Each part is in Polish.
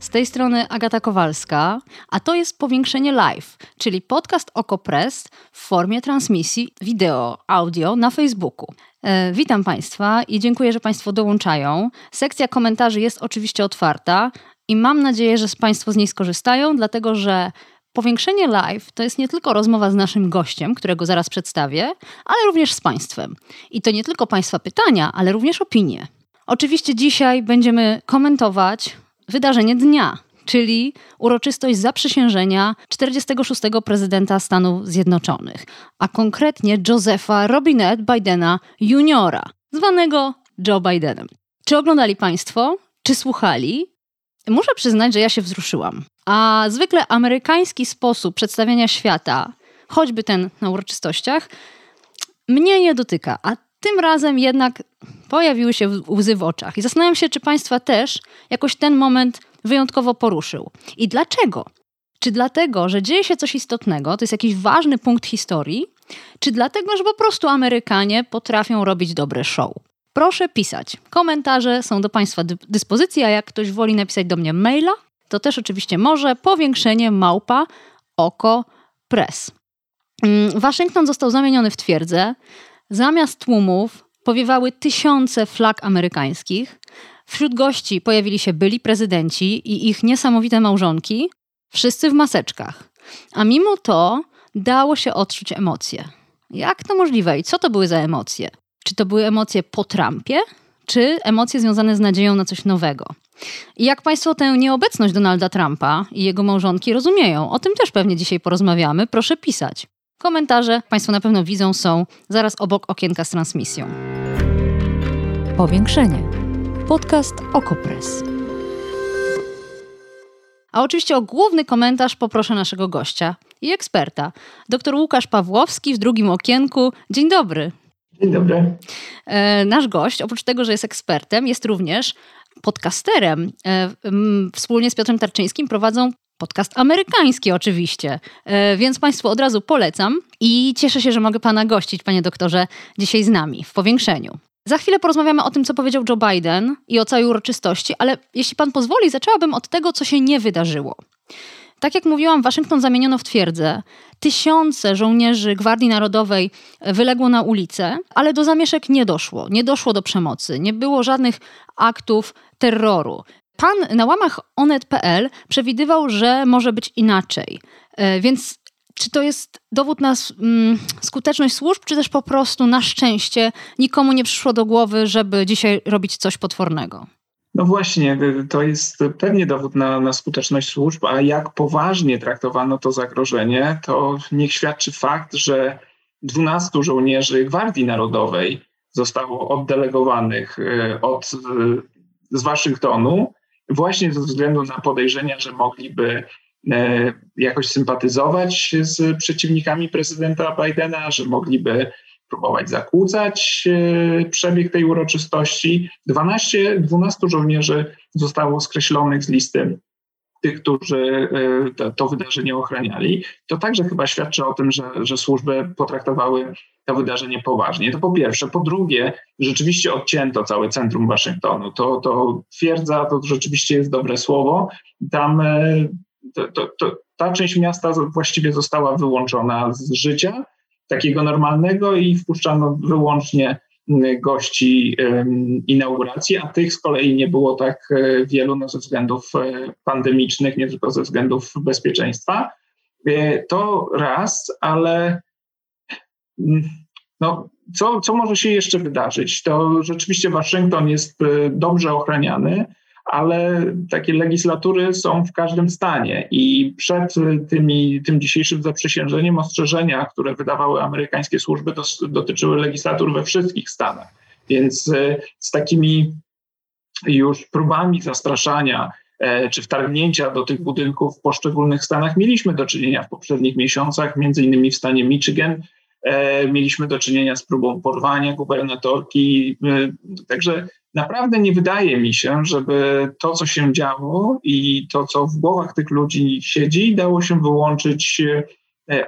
Z tej strony Agata Kowalska, a to jest Powiększenie Live, czyli podcast OkoPress w formie transmisji wideo, audio na Facebooku. E, witam Państwa i dziękuję, że Państwo dołączają. Sekcja komentarzy jest oczywiście otwarta i mam nadzieję, że Państwo z niej skorzystają, dlatego że Powiększenie live to jest nie tylko rozmowa z naszym gościem, którego zaraz przedstawię, ale również z Państwem. I to nie tylko Państwa pytania, ale również opinie. Oczywiście dzisiaj będziemy komentować wydarzenie dnia, czyli uroczystość zaprzysiężenia 46. prezydenta Stanów Zjednoczonych, a konkretnie Josepha Robinette Bidena Juniora, zwanego Joe Bidenem. Czy oglądali Państwo? Czy słuchali? Muszę przyznać, że ja się wzruszyłam. A zwykle amerykański sposób przedstawiania świata, choćby ten na uroczystościach, mnie nie dotyka, a tym razem jednak pojawiły się łzy w oczach. I zastanawiam się, czy Państwa też jakoś ten moment wyjątkowo poruszył. I dlaczego? Czy dlatego, że dzieje się coś istotnego, to jest jakiś ważny punkt historii, czy dlatego, że po prostu Amerykanie potrafią robić dobre show? Proszę pisać. Komentarze są do Państwa dyspozycji, a jak ktoś woli napisać do mnie maila, to też oczywiście może powiększenie małpa oko press. Mm, Waszyngton został zamieniony w twierdzę. Zamiast tłumów powiewały tysiące flag amerykańskich. Wśród gości pojawili się byli prezydenci i ich niesamowite małżonki, wszyscy w maseczkach. A mimo to dało się odczuć emocje. Jak to możliwe i co to były za emocje? Czy to były emocje po Trumpie, czy emocje związane z nadzieją na coś nowego? I jak Państwo tę nieobecność Donalda Trumpa i jego małżonki rozumieją? O tym też pewnie dzisiaj porozmawiamy. Proszę pisać. Komentarze Państwo na pewno widzą są zaraz obok okienka z transmisją. Powiększenie. Podcast Okopres. A oczywiście o główny komentarz poproszę naszego gościa i eksperta, dr Łukasz Pawłowski w drugim okienku. Dzień dobry. Dzień dobry. E, nasz gość, oprócz tego, że jest ekspertem, jest również podcasterem. E, wspólnie z Piotrem Tarczyńskim prowadzą podcast amerykański oczywiście, e, więc Państwu od razu polecam i cieszę się, że mogę Pana gościć, Panie doktorze, dzisiaj z nami w powiększeniu. Za chwilę porozmawiamy o tym, co powiedział Joe Biden i o całej uroczystości, ale jeśli Pan pozwoli, zaczęłabym od tego, co się nie wydarzyło. Tak jak mówiłam, Waszyngton zamieniono w twierdzę. Tysiące żołnierzy Gwardii Narodowej wyległo na ulicę, ale do zamieszek nie doszło. Nie doszło do przemocy, nie było żadnych aktów terroru. Pan na łamach onet.pl przewidywał, że może być inaczej. E, więc czy to jest dowód na mm, skuteczność służb, czy też po prostu na szczęście nikomu nie przyszło do głowy, żeby dzisiaj robić coś potwornego? No właśnie, to jest pewnie dowód na, na, skuteczność służb, a jak poważnie traktowano to zagrożenie, to niech świadczy fakt, że 12 żołnierzy Gwardii Narodowej zostało oddelegowanych e, od, z Waszyngtonu właśnie ze względu na podejrzenia, że mogliby jakoś sympatyzować z przeciwnikami prezydenta Bidena, że mogliby próbować zakłócać e, przebieg tej uroczystości. 12, 12 żołnierzy zostało skreślonych z listy tych, którzy e, to, to, wydarzenie ochraniali. To także chyba świadczy o tym, że, że służby potraktowały to wydarzenie poważnie. To po pierwsze. Po drugie, rzeczywiście odcięto całe centrum Waszyngtonu. To, to twierdza, to rzeczywiście jest dobre słowo. Tam e, to, to, to, ta część miasta właściwie została wyłączona z życia takiego normalnego i wpuszczano wyłącznie gości inauguracji, a tych z kolei nie było tak e, wielu no, ze względów e, pandemicznych, nie tylko ze względów bezpieczeństwa. To raz, ale mm, no, co, co może się jeszcze wydarzyć? To rzeczywiście Waszyngton jest e, dobrze ochraniany, ale takie legislatury są w każdym stanie i przed tymi, tym dzisiejszym zaprzysiężeniem ostrzeżenia, które wydawały amerykańskie służby, dotyczyły legislatur we wszystkich stanach. Więc e, z takimi już próbami zastraszania czy wtargnięcia do tych budynków w poszczególnych stanach mieliśmy do czynienia w poprzednich miesiącach, między innymi w stanie Michigan. Mieliśmy do czynienia z próbą porwania gubernatorki. Także naprawdę nie wydaje mi się, żeby to, co się działo i to, co w głowach tych ludzi siedzi, dało się wyłączyć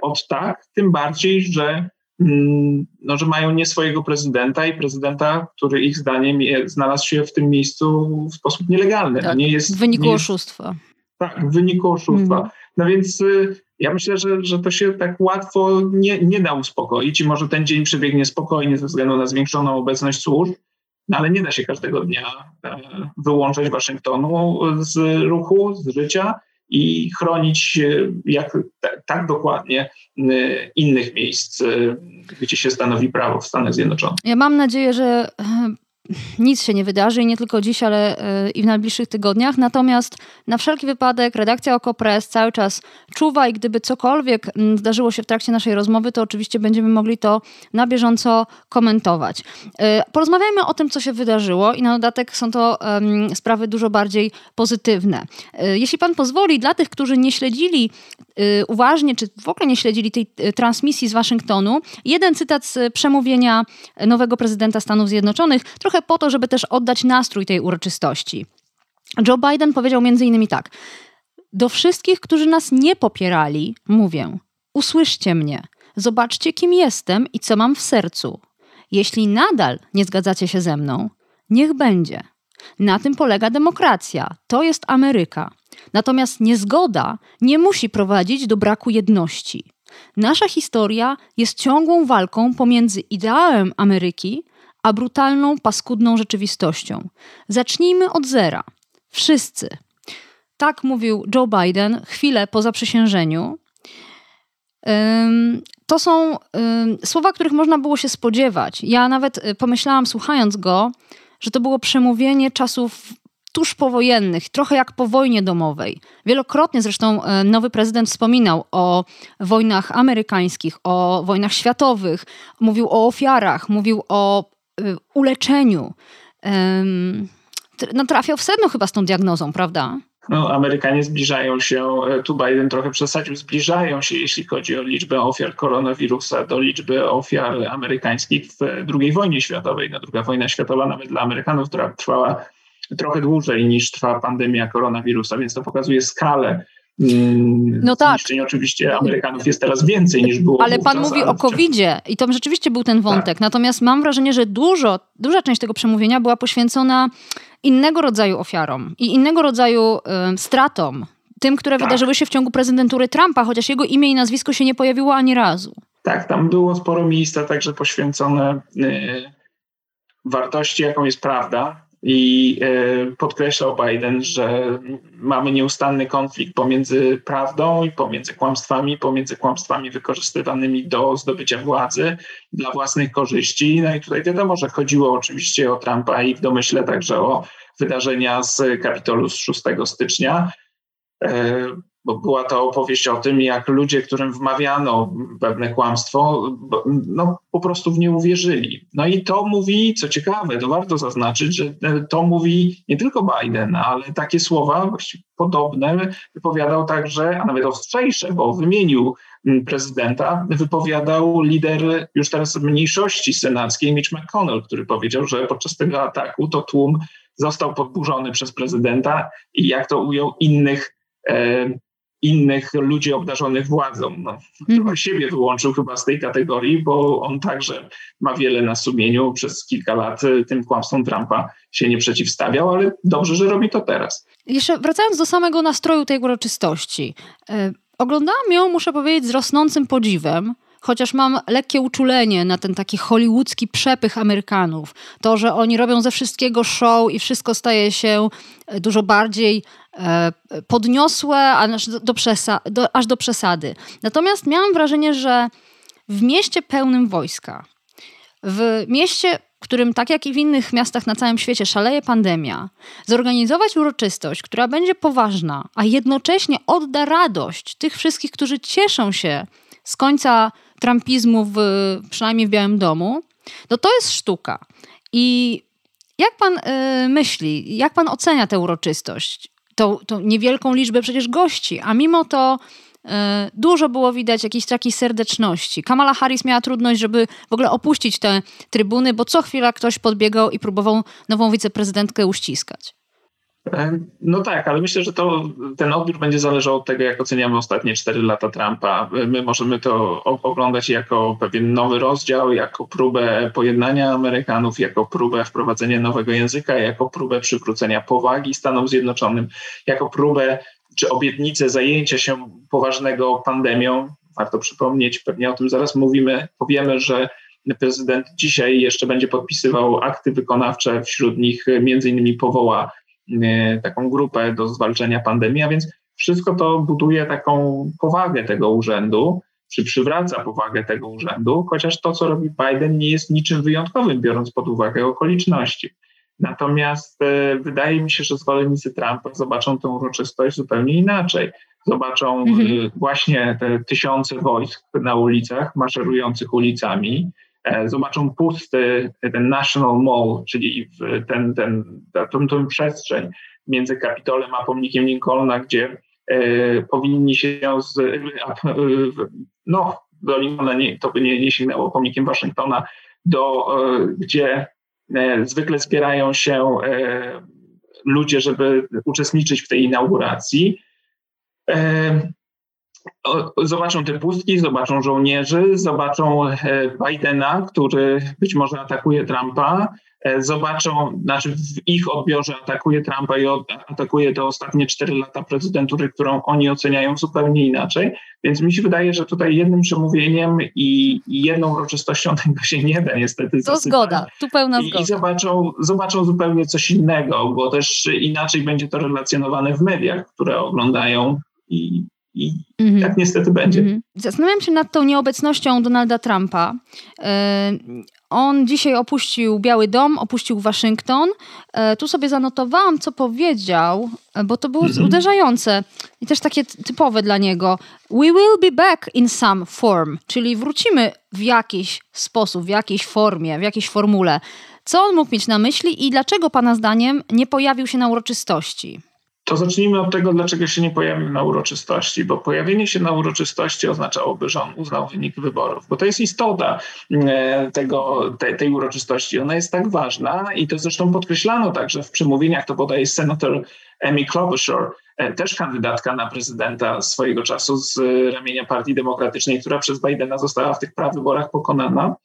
od tak, tym bardziej, że Mm, no, że mają nie swojego prezydenta i prezydenta, który ich zdaniem znalazł się w tym miejscu w sposób nielegalny. Tak, nie jest, w wyniku nie jest, oszustwa. Tak, w wyniku oszustwa. Mhm. No więc y, ja myślę, że, że to się tak łatwo nie, nie da uspokoić i może ten dzień przebiegnie spokojnie ze względu na zwiększoną obecność służb, no ale nie da się każdego dnia e, wyłączać Waszyngtonu z ruchu, z życia i chronić jak, tak dokładnie innych miejsc, gdzie się stanowi prawo w Stanach Zjednoczonych. Ja mam nadzieję, że nic się nie wydarzy i nie tylko dziś, ale e, i w najbliższych tygodniach. Natomiast na wszelki wypadek redakcja OKO.press cały czas czuwa i gdyby cokolwiek zdarzyło się w trakcie naszej rozmowy, to oczywiście będziemy mogli to na bieżąco komentować. E, porozmawiajmy o tym, co się wydarzyło i na dodatek są to sprawy dużo bardziej pozytywne. E, jeśli pan pozwoli, dla tych, którzy nie śledzili uważnie, czy w ogóle nie śledzili tej transmisji z Waszyngtonu, jeden cytat z przemówienia nowego prezydenta Stanów Zjednoczonych, trochę po to, żeby też oddać nastrój tej uroczystości. Joe Biden powiedział innymi tak: Do wszystkich, którzy nas nie popierali, mówię: usłyszcie mnie, zobaczcie, kim jestem i co mam w sercu. Jeśli nadal nie zgadzacie się ze mną, niech będzie. Na tym polega demokracja. To jest Ameryka. Natomiast niezgoda nie musi prowadzić do braku jedności. Nasza historia jest ciągłą walką pomiędzy ideałem Ameryki a brutalną, paskudną rzeczywistością. Zacznijmy od zera. Wszyscy. Tak mówił Joe Biden chwilę po zaprzysiężeniu. To są słowa, których można było się spodziewać. Ja nawet y, pomyślałam, słuchając go, że to było przemówienie czasów tuż powojennych, trochę jak po wojnie domowej. Wielokrotnie zresztą nowy prezydent wspominał o wojnach amerykańskich, o wojnach światowych, mówił o ofiarach, mówił o Y, uleczeniu. No, trafiał w sedno chyba z tą diagnozą, prawda? No, Amerykanie zbliżają się, e, tu Biden trochę przesadził, zbliżają się, jeśli chodzi o liczbę ofiar koronawirusa, do liczby ofiar amerykańskich w II wojnie światowej. No, druga wojna światowa nawet dla Amerykanów, trwała trochę dłużej niż trwa pandemia koronawirusa, więc to pokazuje skalę no tak. Zniszczeń oczywiście Amerykanów jest teraz więcej niż było. Ale pan mówi o COVID-zie i to rzeczywiście był ten wątek. Tak. Natomiast mam wrażenie, że dużo, duża część tego przemówienia była poświęcona innego rodzaju ofiarom i innego rodzaju y, stratom. Tym, które tak. wydarzyły się w ciągu prezydentury Trumpa, chociaż jego imię i nazwisko się nie pojawiło ani razu. Tak, tam było sporo miejsca także poświęcone y, wartości, jaką jest prawda, i e, podkreślał Biden, że mamy nieustanny konflikt pomiędzy prawdą i pomiędzy kłamstwami, pomiędzy kłamstwami wykorzystywanymi do zdobycia władzy dla własnych korzyści. No i tutaj wiadomo, że chodziło oczywiście o Trumpa i w domyśle także o wydarzenia z Kapitolu z 6 stycznia. E, bo była to opowieść o tym, jak ludzie, którym wmawiano pewne kłamstwo, no, po prostu w nie uwierzyli. No i to mówi, co ciekawe, to warto zaznaczyć, że to mówi nie tylko Biden, ale takie słowa podobne wypowiadał także, a nawet ostrzejsze, bo wymienił prezydenta, wypowiadał lider już teraz mniejszości senackiej Mitch McConnell, który powiedział, że podczas tego ataku to tłum został podburzony przez prezydenta i jak to ujął innych e, innych ludzi obdarzonych władzą. No, mm. siebie wyłączył chyba z tej kategorii, bo on także ma wiele na sumieniu. Przez kilka lat y, tym kłamstwom Trumpa się nie przeciwstawiał, ale dobrze, że robi to teraz. Jeszcze wracając do samego nastroju tej uroczystości. Yy, oglądałam ją, muszę powiedzieć, z rosnącym podziwem chociaż mam lekkie uczulenie na ten taki hollywoodzki przepych Amerykanów. To, że oni robią ze wszystkiego show i wszystko staje się e, dużo bardziej podniosłe, aż do, przesa- do, aż do przesady. Natomiast miałam wrażenie, że w mieście pełnym wojska, w mieście, w którym tak jak i w innych miastach na całym świecie szaleje pandemia, zorganizować uroczystość, która będzie poważna, a jednocześnie odda radość tych wszystkich, którzy cieszą się z końca trumpizmu, w, przynajmniej w Białym Domu, no to jest sztuka. I jak pan y, myśli, jak pan ocenia tę uroczystość? Tą, tą niewielką liczbę przecież gości, a mimo to e, dużo było widać jakiejś takiej serdeczności. Kamala Harris miała trudność, żeby w ogóle opuścić te trybuny, bo co chwila ktoś podbiegał i próbował nową wiceprezydentkę uściskać. E, no tak, ale myślę, że to, ten odbiór będzie zależał od tego, jak oceniamy ostatnie 4 lata Trumpa. My możemy to oglądać jako pewien nowy rozdział, jako próbę pojednania Amerykanów, jako próbę wprowadzenia nowego języka, jako próbę przywrócenia powagi Stanom Zjednoczonym, jako próbę czy obietnicę zajęcia się poważnego pandemią. Warto przypomnieć, pewnie o tym zaraz mówimy, powiemy, że prezydent dzisiaj jeszcze będzie podpisywał akty wykonawcze, wśród nich między innymi powoła taką grupę do zwalczenia pandemii, a więc wszystko to buduje taką powagę tego urzędu, czy przywraca powagę tego urzędu, chociaż to, co robi Biden, nie jest niczym wyjątkowym, biorąc pod uwagę okoliczności. Natomiast e, wydaje mi się, że zwolennicy Trumpa zobaczą tę uroczystość zupełnie inaczej. Zobaczą mhm. E, właśnie te tysiące wojsk na ulicach, maszerujących ulicami, E, zobaczą pusty ten National Mall, czyli ten, ten, tą, tą przestrzeń między Kapitolem a pomnikiem Lincolna, gdzie e, powinni się z, e, no, do Lincolna nie, to by nie, nie sięgnęło pomnikiem Waszyngtona, do, e, gdzie e, zwykle zbierają się e, ludzie, żeby uczestniczyć w tej inauguracji zobaczą te pustki, zobaczą żołnierzy, zobaczą e, Bidena, który być może atakuje Trumpa, e, zobaczą, znaczy w ich odbiorze atakuje Trumpa i atakuje te ostatnie cztery lata prezydentury, którą oni oceniają zupełnie inaczej. Więc mi się wydaje, że tutaj jednym przemówieniem i, jedną uroczystością tego się nie da niestety To zasypać. zgoda, tu pełna zgoda. I, i zobaczą, zobaczą zupełnie coś innego, bo też inaczej będzie to relacjonowane w mediach, które oglądają i i mhm. tak niestety będzie. Mhm. Zastanawiam się nad tą nieobecnością Donalda Trumpa. E, on dzisiaj opuścił Biały Dom, opuścił Waszyngton. E, tu sobie zanotowałam, co powiedział, bo to było mhm. uderzające i też takie typowe dla niego. We will be back in some form, czyli wrócimy w jakiś sposób, w jakiejś formie, w jakiejś formule. Co on mógł mieć na myśli i dlaczego Pana zdaniem nie pojawił się na uroczystości? To zacznijmy od tego, dlaczego się nie pojawił na uroczystości, bo pojawienie się na uroczystości oznaczałoby, że on uznał wynik wyborów, bo to jest istota e, tego, tej, tej uroczystości. Ona jest tak ważna i to zresztą podkreślano także w przemówieniach, to podaje senator Amy Klobuchar, e, też kandydatka na prezydenta swojego czasu z ramienia Partii Demokratycznej, która przez Bidena została w tych prawyborach pokonana.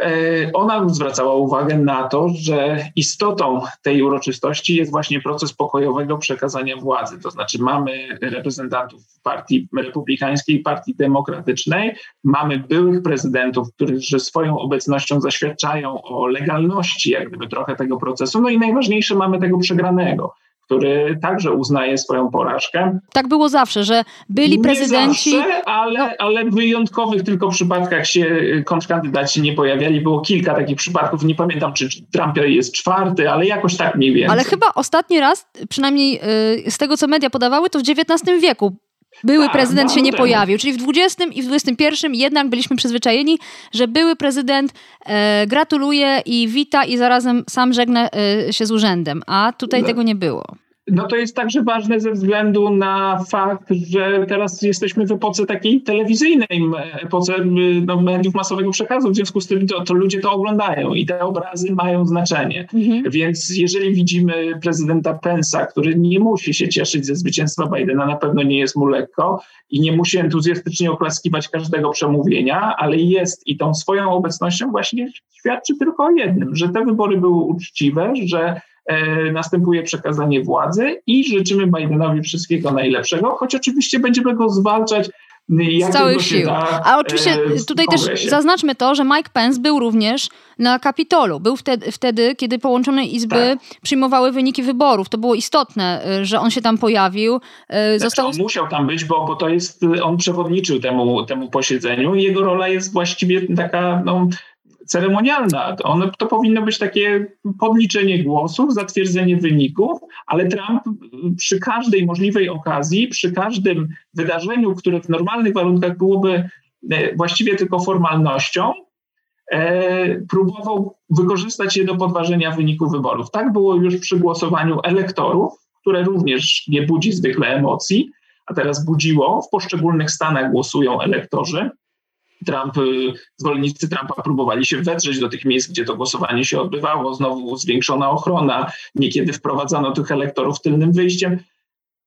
E, ona zwracała uwagę na to, że istotą tej uroczystości jest właśnie proces pokojowego przekazania władzy. To znaczy, mamy reprezentantów Partii Republikańskiej, Partii Demokratycznej, mamy byłych prezydentów, którzy swoją obecnością zaświadczają o legalności, jak gdyby trochę tego procesu. No i najważniejsze, mamy tego przegranego który także uznaje swoją porażkę. Tak było zawsze, że byli nie prezydenci. Zawsze, ale, no. ale w wyjątkowych tylko przypadkach się y, kontrkandydaci nie pojawiali. Było kilka takich przypadków. Nie pamiętam, czy Trump jest czwarty, ale jakoś tak mniej więcej. Ale chyba ostatni raz, przynajmniej y, z tego co media podawały, to w XIX wieku były tak, prezydent się nie pojawił. Czyli w XX i w XXI jednak byliśmy przyzwyczajeni, że były prezydent e, gratuluje i wita i zarazem sam żegna e, się z urzędem, a tutaj tego nie było. No to jest także ważne ze względu na fakt, że teraz jesteśmy w epoce takiej telewizyjnej, epoce no, mediów masowego przekazu, w związku z tym to, to ludzie to oglądają i te obrazy mają znaczenie. Mhm. Więc jeżeli widzimy prezydenta Pensa, który nie musi się cieszyć ze zwycięstwa Bidena, na pewno nie jest mu lekko i nie musi entuzjastycznie oklaskiwać każdego przemówienia, ale jest i tą swoją obecnością właśnie świadczy tylko o jednym, że te wybory były uczciwe, że następuje przekazanie władzy i życzymy Bidenowi wszystkiego najlepszego, choć oczywiście będziemy go zwalczać z całych sił. Da, A oczywiście e, tutaj też zaznaczmy to, że Mike Pence był również na Kapitolu. Był wtedy, wtedy kiedy połączone izby tak. przyjmowały wyniki wyborów. To było istotne, e, że on się tam pojawił. Został... Znaczy on musiał tam być, bo, bo to jest, on przewodniczył temu, temu posiedzeniu i jego rola jest właściwie taka no, ceremonialna. One, to powinno być takie podliczenie głosów, zatwierdzenie wyników, ale Trump przy każdej możliwej okazji, przy każdym wydarzeniu, które w normalnych warunkach byłoby e, właściwie tylko formalnością, e, próbował wykorzystać je do podważenia wyniku wyborów. Tak było już przy głosowaniu elektorów, które również nie budzi zwykle emocji, a teraz budziło. W poszczególnych stanach głosują elektorzy. Trump, y, zwolennicy Trumpa próbowali się wedrzeć do tych miejsc, gdzie to głosowanie się odbywało. Znowu zwiększona ochrona, niekiedy wprowadzano tych elektorów tylnym wyjściem.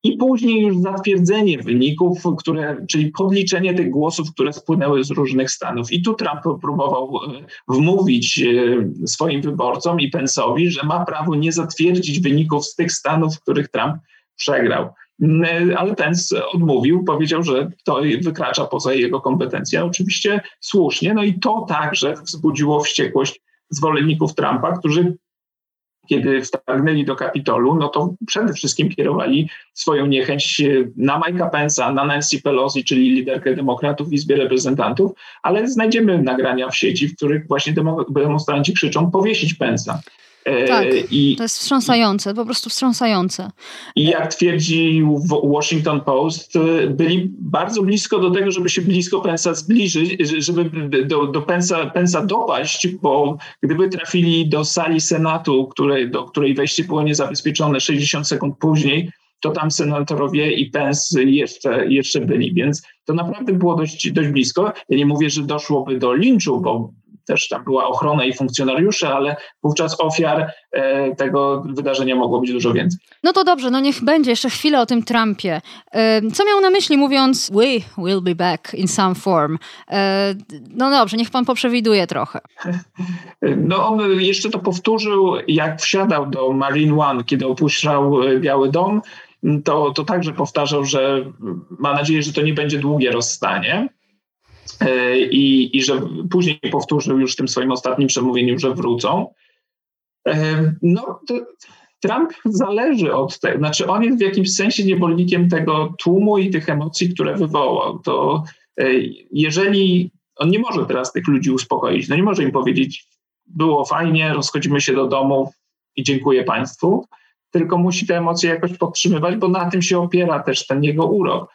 I później już zatwierdzenie wyników, które, czyli podliczenie tych głosów, które spłynęły z różnych stanów. I tu Trump próbował y, wmówić y, swoim wyborcom i Pence'owi, że ma prawo nie zatwierdzić wyników z tych stanów, w których Trump przegrał. Mm, ale Pence odmówił, powiedział, że to wykracza poza jego kompetencje. Oczywiście słusznie, no i to także wzbudziło wściekłość zwolenników Trumpa, którzy kiedy wtargnęli do Kapitolu, no to przede wszystkim kierowali swoją niechęć na Mike'a Pence'a, na Nancy Pelosi, czyli liderkę demokratów w Izbie Reprezentantów, ale znajdziemy nagrania w sieci, w których właśnie demonstranci krzyczą powiesić Pence'a. E, tak, I, to jest wstrząsające, po prostu wstrząsające. I jak twierdzi Washington Post, e, byli bardzo blisko do tego, żeby się blisko Pensa zbliżyć, żeby do, do Pensa, Pensa dopaść, bo gdyby trafili do sali Senatu, której, do której wejście było niezabezpieczone 60 sekund później, to tam senatorowie i Pence jeszcze, jeszcze byli, więc to naprawdę było dość, dość blisko. Ja nie mówię, że doszłoby do linczu, bo też tam była ochrona i funkcjonariusze, ale wówczas ofiar e, tego wydarzenia mogło być dużo więcej. No to dobrze, no niech będzie jeszcze chwilę o tym Trumpie. E, co miał na myśli mówiąc we will be back in some form? E, no dobrze, niech pan poprzewiduje trochę. No on jeszcze to powtórzył, jak wsiadał do Marine One, kiedy opuszczał Biały Dom, to, to także powtarzał, że ma nadzieję, że to nie będzie długie rozstanie. E, i, i że później powtórzył już w tym swoim ostatnim przemówieniu, że wrócą. E, no, Trump zależy od tego, znaczy on jest w jakimś sensie niewolnikiem tego tłumu i tych emocji, które wywołał. To e, jeżeli on nie może teraz tych ludzi uspokoić, no nie może im powiedzieć, było fajnie, rozchodzimy się do domu i dziękuję Państwu, tylko musi te emocje jakoś podtrzymywać, bo na tym się opiera też ten jego urok.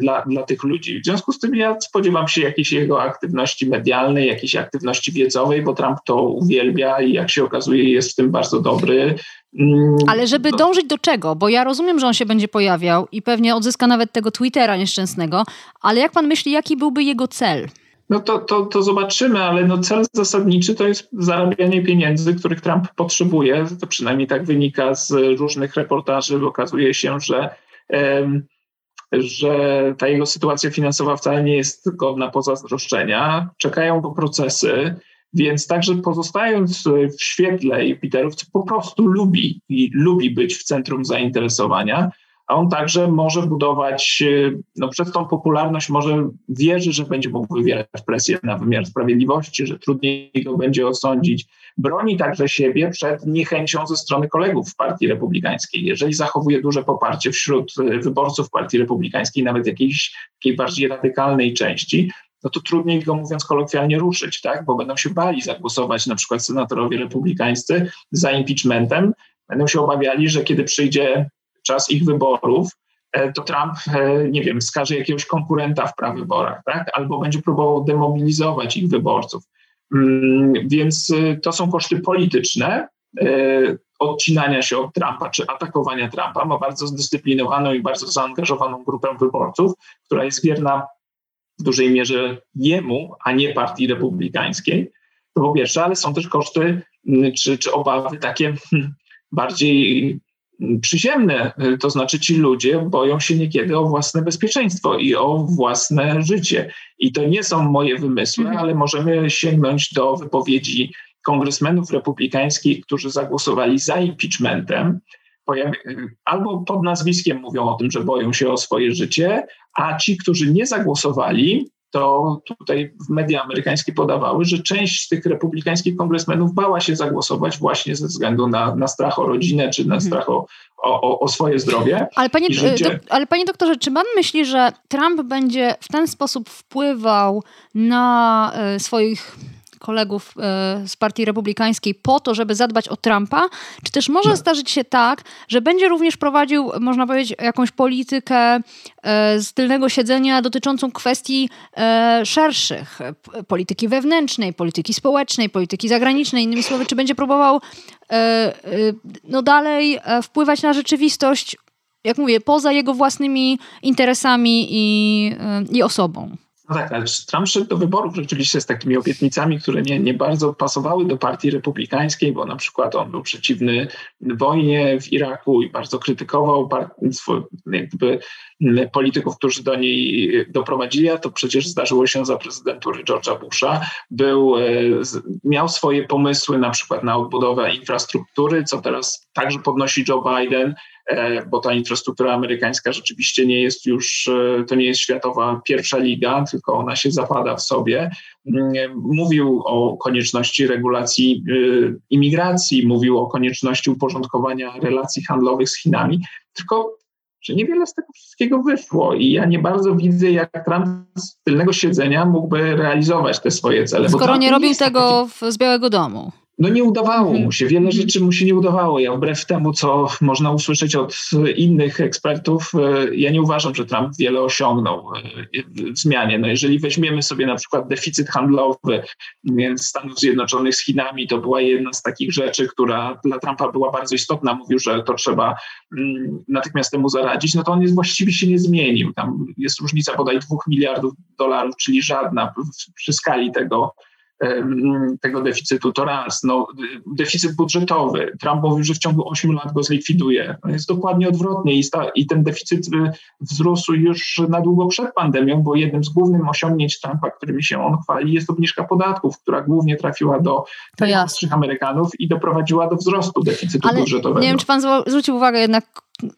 Dla, dla tych ludzi. W związku z tym ja spodziewam się jakiejś jego aktywności medialnej, jakiejś aktywności wiedzowej, bo Trump to uwielbia i jak się okazuje jest w tym bardzo dobry. Mm, Ale żeby no. dążyć do czego? Bo ja rozumiem, że on się będzie pojawiał i pewnie odzyska nawet tego Twittera nieszczęsnego, ale jak pan myśli, jaki byłby jego cel? No to, to, to zobaczymy, ale no cel zasadniczy to jest zarabianie pieniędzy, których Trump potrzebuje. To przynajmniej tak wynika z różnych reportaży. Okazuje się, że um, że ta jego sytuacja finansowa wcale nie jest godna pozazdroszczenia. Czekają go procesy, więc także pozostając w świetle Jupiterów, po prostu lubi i lubi być w centrum zainteresowania, a on także może budować, e, no przez tą popularność może wierzy, że będzie mógł wywierać presję na wymiar sprawiedliwości, że trudniej go będzie osądzić. Broni także siebie przed niechęcią ze strony kolegów w Partii Republikańskiej. Jeżeli zachowuje duże poparcie wśród e, wyborców Partii Republikańskiej, nawet jakiejś takiej bardziej radykalnej części, no to trudniej go, mówiąc kolokwialnie, ruszyć, tak? bo będą się bali zagłosować na przykład senatorowie republikańscy za impeachmentem, będą się obawiali, że kiedy przyjdzie czas ich wyborów, e, to Trump, e, nie wiem, wskaże jakiegoś konkurenta w prawyborach, tak? albo będzie próbował demobilizować ich wyborców. Mm, więc e, to są koszty polityczne odcinania się od Trumpa czy atakowania Trumpa. Ma bardzo zdyscyplinowaną i bardzo zaangażowaną grupę wyborców, która jest wierna w dużej mierze jemu, a nie partii republikańskiej. To po pierwsze, ale są też koszty mm, czy, czy obawy takie hmm, bardziej przyziemne, to znaczy ci ludzie boją się niekiedy o własne bezpieczeństwo i o własne życie. I to nie są moje wymysły, mhm. ale możemy sięgnąć do wypowiedzi kongresmenów republikańskich, którzy zagłosowali za impeachmentem. Albo pod nazwiskiem mówią o tym, że boją się o swoje życie, a ci, którzy nie zagłosowali, to tutaj media amerykańskie podawały, że część z tych republikańskich kongresmenów bała się zagłosować właśnie ze względu na, na strach o rodzinę czy na mhm. strach o, o, o swoje zdrowie. Ale panie, do, ale panie doktorze, czy pan myśli, że Trump będzie w ten sposób wpływał na y, swoich kolegów e, z Partii Republikańskiej po to, żeby zadbać o Trumpa? Czy też może no. zdarzyć się tak, że będzie również prowadził, można powiedzieć, jakąś politykę e, z tylnego siedzenia dotyczącą kwestii szerszych, polityki wewnętrznej, polityki społecznej, polityki zagranicznej, innymi słowy, czy będzie próbował no dalej wpływać na rzeczywistość jak mówię, poza jego własnymi interesami i, i osobą. No tak, ale Trump szedł do wyborów rzeczywiście z takimi obietnicami, które nie, nie bardzo pasowały do partii republikańskiej, bo na przykład on był przeciwny wojnie w Iraku i bardzo krytykował jakby polityków, którzy do niej doprowadzili, a to przecież zdarzyło się za prezydentury George'a Busha. Był, e, miał swoje pomysły na przykład na odbudowę infrastruktury, co teraz także podnosi Joe Biden E, bo ta infrastruktura amerykańska rzeczywiście nie jest już, e, to nie jest światowa pierwsza liga, tylko ona się zapada w sobie. Mm, mówił o konieczności regulacji e, imigracji, mówił o konieczności uporządkowania relacji handlowych z Chinami, tylko że niewiele z tego wszystkiego wyszło i ja nie bardzo widzę, jak Trump z tylnego siedzenia mógłby realizować te swoje cele. Skoro nie robił tego taki... z Białego Domu no nie udawało mu mhm. się, wiele mhm. rzeczy mu się nie udawało. Ja wbrew temu, co można usłyszeć od innych ekspertów, e, ja nie uważam, że Trump wiele osiągnął e, w zmianie. No jeżeli weźmiemy sobie na przykład deficyt handlowy Stanów Zjednoczonych z Chinami, to była jedna z takich rzeczy, która dla Trumpa była bardzo istotna. Mówił, że to trzeba mm, natychmiast temu zaradzić. No to on jest, właściwie się nie zmienił. Tam jest różnica bodaj dwóch miliardów dolarów, czyli żadna przy skali tego, tego deficytu to raz. No, deficyt budżetowy. Trump mówił, że w ciągu 8 lat go zlikwiduje. No jest dokładnie odwrotnie i, sta, i ten deficyt y, wzrósł już na długo przed pandemią, bo jednym z głównych osiągnięć Trumpa, którymi się on chwali, jest obniżka podatków, która głównie trafiła do najmłodszych Amerykanów i doprowadziła do wzrostu deficytu Ale budżetowego. Nie wiem, czy pan zwrócił uwagę jednak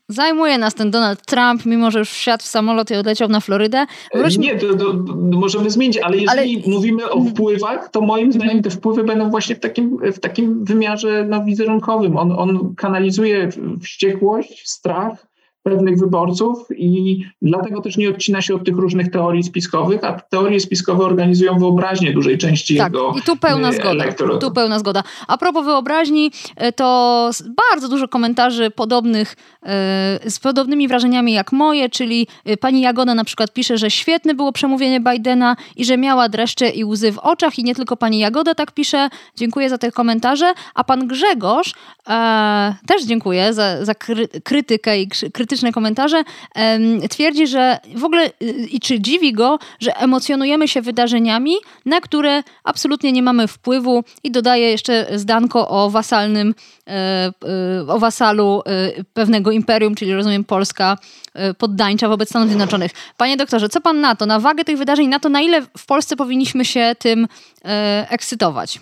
zajmuje nas ten Donald Trump, mimo że już wsiadł w samolot i odleciał na Florydę. Wróćmy... Nie, to, to, możemy zmienić, ale jeżeli ale... mówimy o wpływach, to moim zdaniem te wpływy będą właśnie w takim, w takim wymiarze no, wizerunkowym. On, on kanalizuje wściekłość, strach, pewnych wyborców i dlatego też nie odcina się od tych różnych teorii spiskowych, a teorie spiskowe organizują wyobraźnię dużej części tak, jego i tu pełna zgoda. Tu pełna zgoda. A propos wyobraźni, e, to bardzo dużo komentarzy podobnych, e, z podobnymi wrażeniami jak moje, czyli e, pani Jagoda na przykład pisze, że świetne było przemówienie Bidena i że miała dreszcze i łzy w oczach i nie tylko pani Jagoda tak pisze. Dziękuję za te komentarze. A pan Grzegorz e, też dziękuję za, za krytykę i krytykę komentarze, twierdzi, że w ogóle y, i czy dziwi go, że emocjonujemy się wydarzeniami, na które absolutnie nie mamy wpływu i dodaje jeszcze zdanko o wasalnym, e, e, o wasalu e, pewnego imperium, czyli rozumiem Polska poddańcza wobec Stanów Zjednoczonych. Panie doktorze, co pan na to, na wagę tych wydarzeń, na to, na ile w Polsce powinniśmy się tym ekscytować?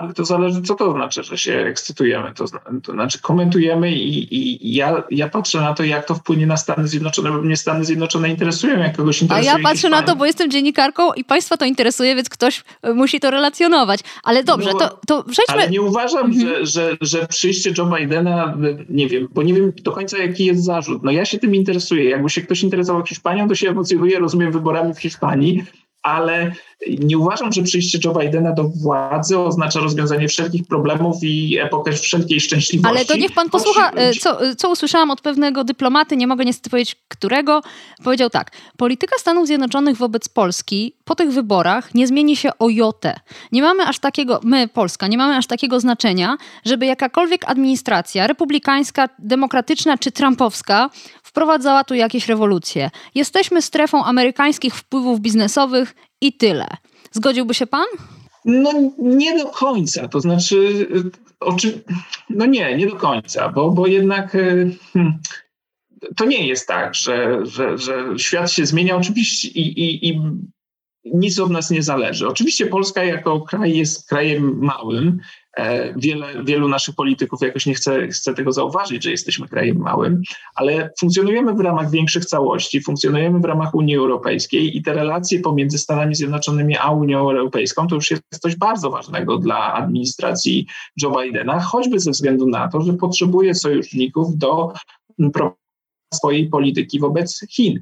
Ale to zależy, co to znaczy, że się ekscytujemy. To, to znaczy komentujemy i, i, ja, ja patrzę na to, jak to wpłynie na Stany Zjednoczone, bo mnie Stany Zjednoczone interesują, jak kogoś interesuje. A ja patrzę na to, bo jestem dziennikarką i państwa to interesuje, więc ktoś e, musi to relacjonować. Ale dobrze, no, to, to przejdźmy... Ale nie uważam, mhm. że, że, że przyjście Joe Bidena, nie wiem, bo nie wiem do końca, jaki jest zarzut. No ja się tym interesuję. Jakby się ktoś interesował Hiszpanią, to się emocjonuje, rozumiem, wyborami w Hiszpanii, ale nie uważam, że przyjście Joe Bidena do władzy oznacza rozwiązanie wszelkich problemów i epokę wszelkiej szczęśliwości. Ale to niech pan posłucha, e, co, co usłyszałam od pewnego dyplomaty, nie mogę niestety powiedzieć którego, powiedział tak. Polityka Stanów Zjednoczonych wobec Polski po tych wyborach nie zmieni się o jotę. Nie mamy aż takiego, my Polska, nie mamy aż takiego znaczenia, żeby jakakolwiek administracja republikańska, demokratyczna czy trumpowska wprowadzała tu jakieś rewolucje. Jesteśmy strefą amerykańskich wpływów biznesowych i tyle. Zgodziłby się pan? No nie do końca, to znaczy, oczy... no nie, nie do końca, bo, bo jednak y, hmm, to nie jest tak, że, że, że świat się zmienia oczywiście i, i, i nic od nas nie zależy. Oczywiście Polska jako kraj jest krajem małym. E, wiele, wielu naszych polityków jakoś nie chce, chce tego zauważyć, że jesteśmy krajem małym, ale funkcjonujemy w ramach większych całości, funkcjonujemy w ramach Unii Europejskiej i te relacje pomiędzy Stanami Zjednoczonymi a Unią Europejską to już jest coś bardzo ważnego dla administracji Joe Bidena, choćby ze względu na to, że potrzebuje sojuszników do swojej polityki wobec Chin.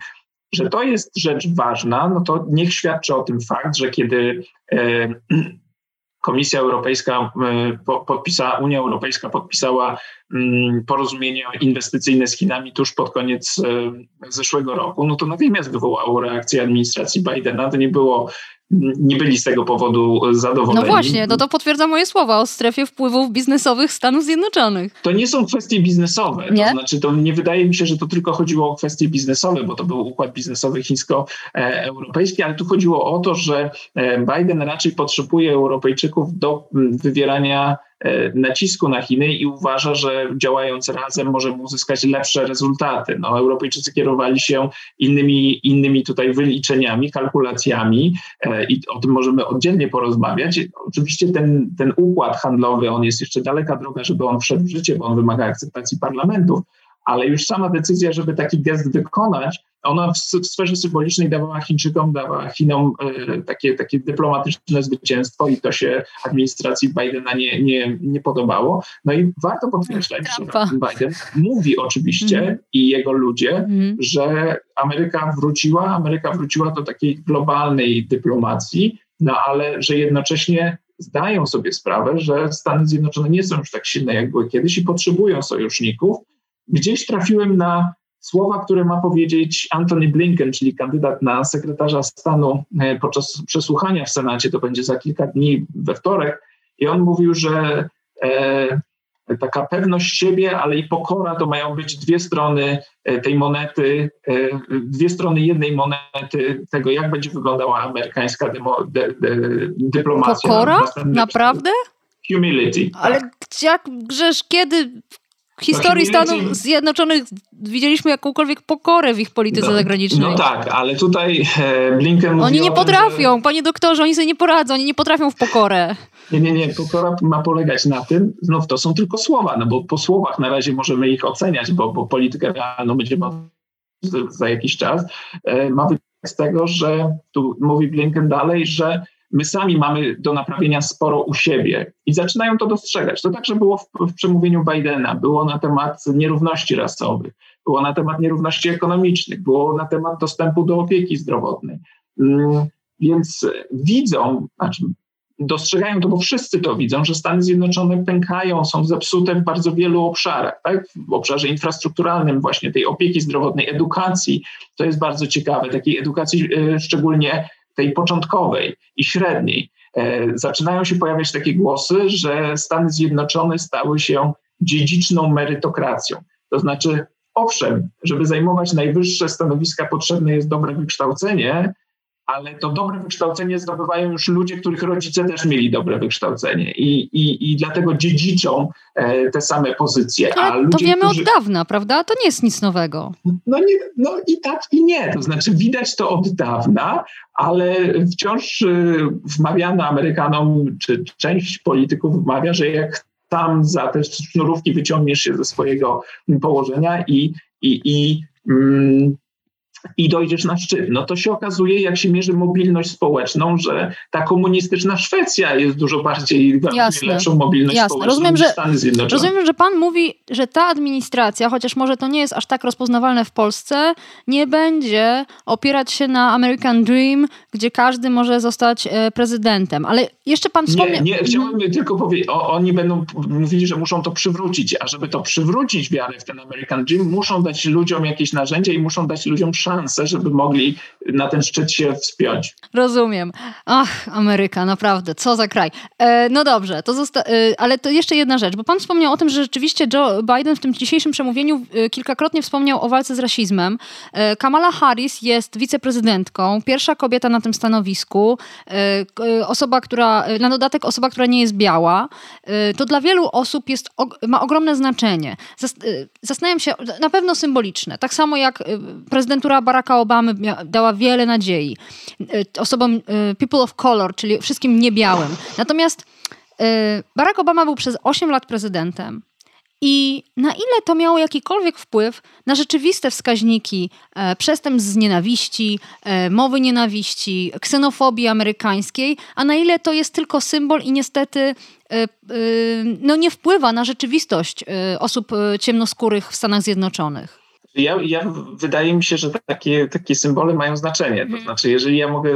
Że to jest rzecz ważna, no to niech świadczy o tym fakt, że kiedy e, Komisja Europejska podpisała, Unia Europejska podpisała mm, porozumienie inwestycyjne z Chinami tuż pod koniec zeszłego roku, no to natychmiast wywołało reakcję administracji Bidena. To nie było nie byli z tego powodu zadowoleni. No właśnie, no to potwierdza moje słowa o strefie wpływów biznesowych Stanów Zjednoczonych. To nie są kwestie biznesowe. Nie? To znaczy, to nie wydaje mi się, że to tylko chodziło o kwestie biznesowe, bo to był układ biznesowy chińsko-europejski, ale tu chodziło o to, że e, Biden raczej potrzebuje Europejczyków do wywierania E, nacisku na Chiny i uważa, że działając razem możemy uzyskać lepsze rezultaty. No, Europejczycy kierowali się innymi, innymi tutaj wyliczeniami, kalkulacjami e, i o tym możemy oddzielnie porozmawiać. Oczywiście ten, ten układ handlowy, on jest jeszcze daleka droga, żeby on wszedł w życie, bo on wymaga akceptacji parlamentów, ale już sama decyzja, żeby taki gest wykonać, ona w, w sferze symbolicznej dawała Chińczykom, dawała Chinom e, takie, takie dyplomatyczne zwycięstwo i to się administracji Bidena nie, nie, nie podobało. No i warto podkreślać, że Biden mówi oczywiście mm. i jego ludzie, mm. że Ameryka wróciła, Ameryka wróciła do takiej globalnej dyplomacji, no ale że jednocześnie zdają sobie sprawę, że Stany Zjednoczone nie są już tak silne, jak były kiedyś i potrzebują sojuszników. Gdzieś trafiłem na słowa, które ma powiedzieć Antony Blinken, czyli kandydat na sekretarza stanu e, podczas przesłuchania w Senacie, to będzie za kilka dni we wtorek, i on mówił, że e, taka pewność siebie, ale i pokora to mają być dwie strony e, tej monety, e, dwie strony jednej monety tego, jak będzie wyglądała amerykańska demo, de, de, dyplomacja. Pokora? Naprawdę? Humility. Ale tak. jak grzesz, kiedy w historii Stanów Zjednoczonych widzieliśmy jakąkolwiek pokorę w ich polityce no, zagranicznej. No tak, ale tutaj e, Blinken Oni nie potrafią, że... panie doktorze, oni sobie nie poradzą, oni nie potrafią w pokorę. Nie, nie, nie, pokora ma polegać na tym, znów to są tylko słowa, no bo po słowach na razie możemy ich oceniać, bo, bo politykę realną będziemy za jakiś czas. E, ma wynikać z tego, że tu mówi Blinken dalej, że my sami mamy do naprawienia sporo u siebie i zaczynają to dostrzegać. To także było w, w, przemówieniu Bidena, było na temat nierówności rasowych, było na temat nierówności ekonomicznych, było na temat dostępu do opieki zdrowotnej. Mm, więc widzą, znaczy dostrzegają to, bo wszyscy to widzą, że Stany Zjednoczone pękają, są zepsute w bardzo wielu obszarach, tak? w obszarze infrastrukturalnym, właśnie tej opieki zdrowotnej, edukacji. To jest bardzo ciekawe, takiej edukacji y, szczególnie tej początkowej i średniej, e, zaczynają się pojawiać takie głosy, że Stany Zjednoczone stały się dziedziczną merytokracją. To znaczy, owszem, żeby zajmować najwyższe stanowiska, potrzebne jest dobre wykształcenie, ale to dobre wykształcenie zdobywają już ludzie, których rodzice też mieli dobre wykształcenie i, i, i dlatego dziedziczą e, te same pozycje. A ludzie, to wiemy którzy... od dawna, prawda? To nie jest nic nowego. No, nie, no i tak i nie. To znaczy widać to od dawna, ale wciąż y, wmawiano Amerykanom, czy część polityków wmawia, że jak tam za te sznurówki wyciągniesz się ze swojego położenia i, i, i mm, i dojdziesz na szczyt. No to się okazuje, jak się mierzy mobilność społeczną, że ta komunistyczna Szwecja jest dużo bardziej Jasne. lepszą mobilność Jasne. społeczną rozumiem, niż Stany Zjednoczone. Rozumiem, że pan mówi, że ta administracja, chociaż może to nie jest aż tak rozpoznawalne w Polsce, nie będzie opierać się na American Dream, gdzie każdy może zostać e, prezydentem. Ale jeszcze pan wspomniał... Nie, nie chciałbym tylko powiedzieć, o, oni będą mówili, że muszą to przywrócić, a żeby to przywrócić wiarę w ten American Dream, muszą dać ludziom jakieś narzędzia i muszą dać ludziom szansę, żeby mogli na ten szczyt się wspiąć. Rozumiem. Ach, Ameryka, naprawdę, co za kraj. E, no dobrze, to zosta- e, ale to jeszcze jedna rzecz, bo pan wspomniał o tym, że rzeczywiście Joe Biden w tym dzisiejszym przemówieniu e, kilkakrotnie wspomniał o walce z rasizmem. E, Kamala Harris jest wiceprezydentką, pierwsza kobieta na tym stanowisku, e, osoba, która, e, na dodatek osoba, która nie jest biała. to dla wielu osób jest, ma ogromne znaczenie. Zastanawiam się, na pewno symboliczne. Tak samo jak prezydentura Baracka Obamy dała wiele nadziei e, osobom e, people of color, czyli wszystkim niebiałym. Natomiast e, Barack Obama był przez 8 lat prezydentem. I na ile to miało jakikolwiek wpływ na rzeczywiste wskaźniki e, przestępstw z nienawiści, e, mowy nienawiści, ksenofobii amerykańskiej, a na ile to jest tylko symbol i niestety e, no nie wpływa na rzeczywistość osób ciemnoskórych w Stanach Zjednoczonych? Ja, ja, wydaje mi się, że takie, takie symbole mają znaczenie. To mhm. znaczy, jeżeli ja mogę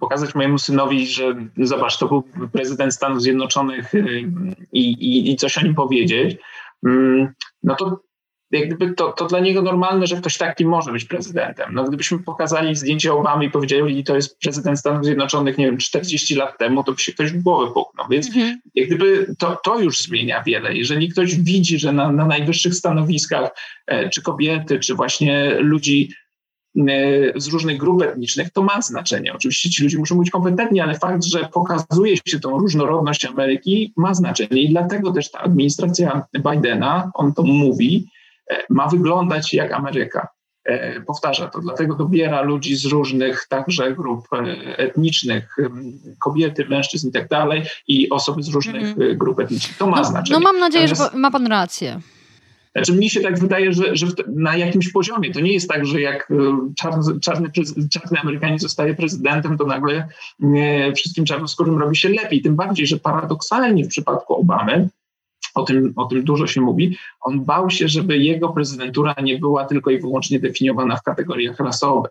pokazać mojemu synowi, że zobacz, to był prezydent Stanów Zjednoczonych y, i, i, i coś o nim powiedzieć, mm, no to jakby to, to dla niego normalne, że ktoś taki może być prezydentem. No gdybyśmy pokazali zdjęcie Obamy i powiedzieli, to jest prezydent Stanów Zjednoczonych, nie wiem, 40 lat temu, to by się ktoś w głowę puknął. Więc mhm. jak gdyby to, to już zmienia wiele. Jeżeli ktoś widzi, że na, na najwyższych stanowiskach, e, czy kobiety, czy właśnie ludzi e, z różnych grup etnicznych, to ma znaczenie. Oczywiście ci ludzie muszą być kompetentni, ale fakt, że pokazuje się tą różnorodność Ameryki, ma znaczenie. I dlatego też ta administracja Bidena, on to mówi, ma wyglądać jak Ameryka. E, powtarza to, dlatego dobiera ludzi z różnych także grup e, etnicznych, kobiety, mężczyzn i tak dalej, i osoby z różnych mm. grup etnicznych. To ma no, znaczenie. No mam nadzieję, że ma pan rację. Znaczy, mi się tak wydaje, że, że na jakimś poziomie to nie jest tak, że jak czarny, czarny, czarny Amerykanin zostaje prezydentem, to nagle wszystkim czarnoskórym robi się lepiej. Tym bardziej, że paradoksalnie w przypadku Obamy o tym, o tym dużo się mówi. On bał się, żeby jego prezydentura nie była tylko i wyłącznie definiowana w kategoriach rasowych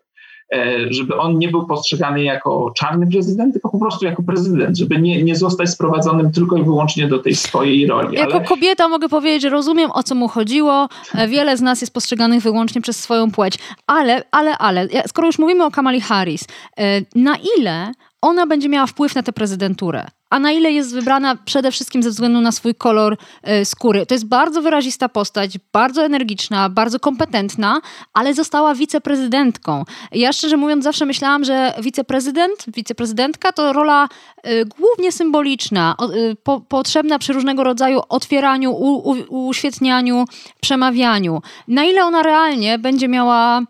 e, żeby on nie był postrzegany jako czarny prezydent, tylko po prostu jako prezydent, żeby nie, nie zostać sprowadzonym tylko i wyłącznie do tej swojej roli. Jako Ale... kobieta mogę powiedzieć, że rozumiem o co mu chodziło. E, wiele z nas jest postrzeganych wyłącznie przez swoją płeć. Ale, ale, ale, skoro już mówimy o Kamali Harris, e, na ile ona będzie miała wpływ na tę prezydenturę? a na ile jest wybrana przede wszystkim ze względu na swój kolor e, skóry. To jest bardzo wyrazista postać, bardzo energiczna, bardzo kompetentna, ale została wiceprezydentką. Ja szczerze mówiąc zawsze myślałam, że wiceprezydent, wiceprezydentka to rola e, głównie symboliczna, e, po, potrzebna przy różnego rodzaju otwieraniu, u, u, uświetnianiu, przemawianiu. Na ile ona realnie będzie miała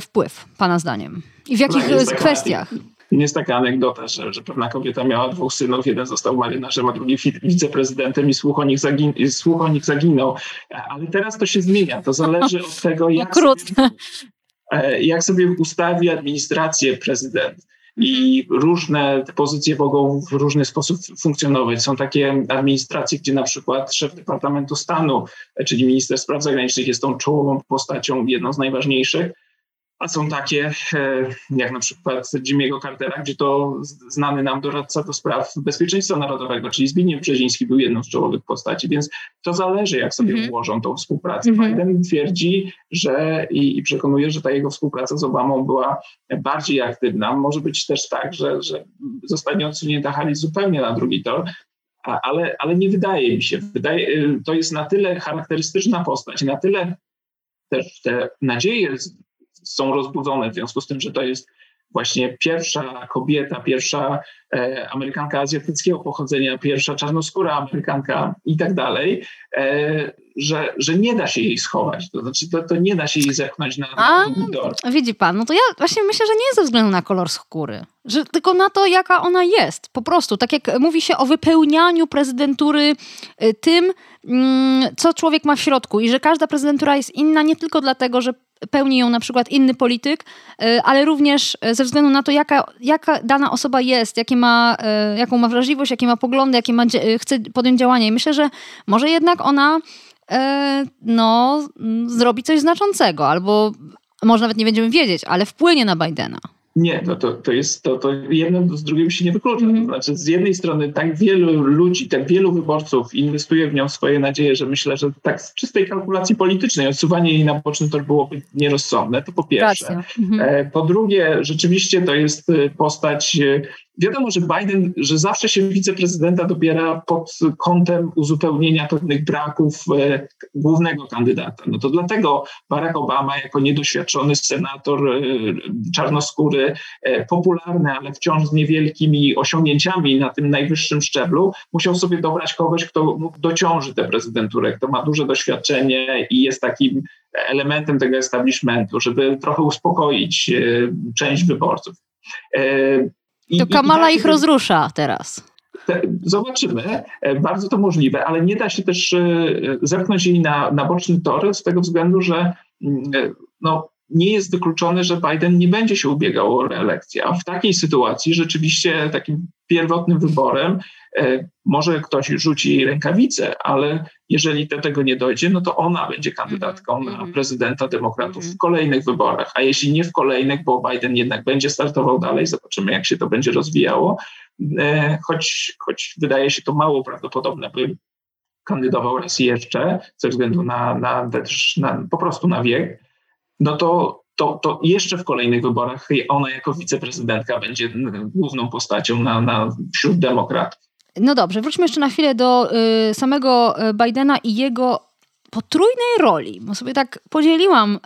wpływ, pana zdaniem? I w jakich kwestiach? Jest taka anegdota, że, że pewna kobieta miała dwóch synów, jeden został marynarzem, a drugi wiceprezydentem i słuch o, nich zagin słuch o nich zaginął. Ale teraz to się zmienia. To zależy od tego, jak, sobie, e, jak sobie ustawi administrację prezydent. I mhm. różne pozycje mogą w różny sposób funkcjonować. Są takie administracje, gdzie na przykład szef Departamentu Stanu, czyli minister spraw zagranicznych, jest tą czołową postacią, jedną z najważniejszych a są takie, e, jak na przykład Jimmy'ego Cartera, gdzie to znany nam doradca do spraw bezpieczeństwa narodowego, czyli Zbigniew Brzeziński był jedną z czołowych postaci, więc to zależy, jak sobie mm -hmm. ułożą tą współpracę. Mm -hmm. Biden twierdzi, że i, i, przekonuje, że ta jego współpraca z Obamą była bardziej aktywna. Może być też tak, że, że zostanie odsunięta Harris zupełnie na drugi tor, ale, ale nie wydaje mi się. Wydaje, to jest na tyle charakterystyczna postać, na tyle też te nadzieje są rozbudzone. W związku z tym, że to jest właśnie pierwsza kobieta, pierwsza e, Amerykanka azjatyckiego pochodzenia, pierwsza czarnoskóra Amerykanka i tak dalej, e, że, że nie da się jej schować. To znaczy, to, to nie da się jej zepchnąć na, A, Widzi pan, no to ja właśnie myślę, że nie ze względu na kolor skóry, że tylko na to, jaka ona jest. Po prostu, tak jak mówi się o wypełnianiu prezydentury y, tym, mm, co człowiek ma w środku i że każda prezydentura jest inna nie tylko dlatego, że pełni ją na przykład inny polityk, e, ale również e, ze względu na to, jaka, jaka dana osoba jest, jakie ma, jaką ma wrażliwość, jakie ma poglądy, jakie ma, chce podjąć działania. I myślę, że może jednak ona no, zrobi coś znaczącego, albo może nawet nie będziemy wiedzieć, ale wpłynie na Bidena. Nie, no to, to jest to, to jedno z drugim się nie wyklucza. Mm. To znaczy, z jednej strony tak wielu ludzi, tak wielu wyborców inwestuje w nią swoje nadzieje, że myślę, że tak z czystej kalkulacji politycznej odsuwanie jej na boczny tor byłoby nierozsądne, to po pierwsze. Mm. Po drugie, rzeczywiście to jest e, postać e, Wiadomo, że Biden, że zawsze się wiceprezydenta dobiera pod kątem uzupełnienia pewnych braków e, głównego kandydata. No to dlatego Barack Obama, jako niedoświadczony senator e, czarnoskóry, e, popularny, ale wciąż z niewielkimi osiągnięciami na tym najwyższym szczeblu, musiał sobie dobrać kogoś, kto dociąży tę prezydenturę, kto ma duże doświadczenie i jest takim elementem tego establishmentu, żeby trochę uspokoić e, część wyborców. I, to Kamala ich rozrusza teraz. Zobaczymy. E, bardzo to możliwe, ale nie da się też e, zepchnąć jej na, na boczny tor z tego względu, że mm, e, no, nie jest wykluczone, że Biden nie będzie się ubiegał o reelekcję. A w takiej sytuacji rzeczywiście takim pierwotnym wyborem e, może ktoś rzuci rękawicę, ale jeżeli do tego nie dojdzie, no to ona będzie kandydatką na mhm. prezydenta demokratów w mhm. kolejnych wyborach. A jeśli nie w kolejnych, bo Biden jednak będzie startował dalej, zobaczymy jak się to będzie rozwijało, e, choć, choć wydaje się to mało prawdopodobne, by kandydował raz jeszcze ze względu na, na, na po prostu na wiek, no to, to, to jeszcze w kolejnych wyborach ona jako wiceprezydentka będzie główną postacią na, na, wśród demokratów. No dobrze, wróćmy jeszcze na chwilę do y, samego y, Bidena i jego potrójnej roli, bo sobie tak podzieliłam y,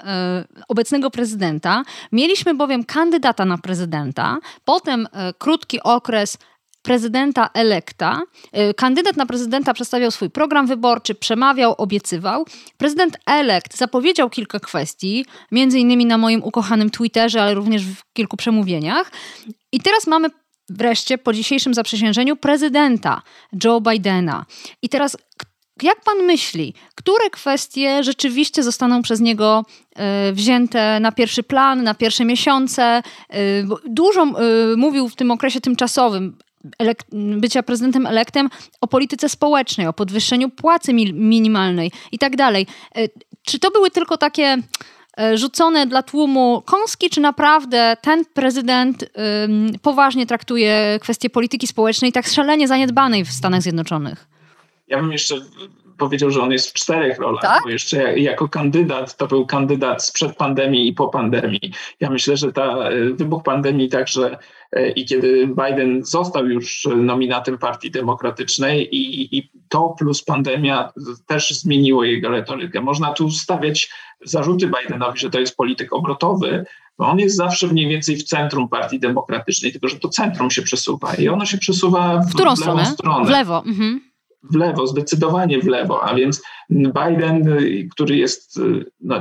obecnego prezydenta. Mieliśmy bowiem kandydata na prezydenta, potem y, krótki okres prezydenta elekta. Y, kandydat na prezydenta przedstawiał swój program wyborczy, przemawiał, obiecywał. Prezydent elekt zapowiedział kilka kwestii, między innymi na moim ukochanym Twitterze, ale również w kilku przemówieniach. I teraz mamy wreszcie po dzisiejszym zaprzysiężeniu prezydenta Joe Bidena. I teraz jak pan myśli, które kwestie rzeczywiście zostaną przez niego y, wzięte na pierwszy plan, na pierwsze miesiące? Y, dużo mówił w tym okresie tymczasowym bycia prezydentem elektem o polityce społecznej, o podwyższeniu płacy minimalnej i tak dalej. E, czy to były tylko takie e, rzucone dla tłumu kąski, czy naprawdę ten prezydent poważnie traktuje kwestie polityki społecznej tak szalenie zaniedbanej w Stanach Zjednoczonych? Ja bym jeszcze powiedział, że on jest w czterech rolach, tak? bo jeszcze jako kandydat to był kandydat sprzed pandemii i po pandemii. Ja myślę, że ta e, wybuch pandemii także e, i kiedy Biden został już nominatem Partii Demokratycznej i, i to plus pandemia też zmieniło jego retorykę. Można tu stawiać zarzuty Bidenowi, że to jest polityk obrotowy, bo on jest zawsze mniej więcej w centrum Partii Demokratycznej, tylko że to centrum się przesuwa i ono się przesuwa w, w którą w stronę? stronę? W lewo. Mhm w lewo, zdecydowanie w lewo, a więc Biden, który jest no,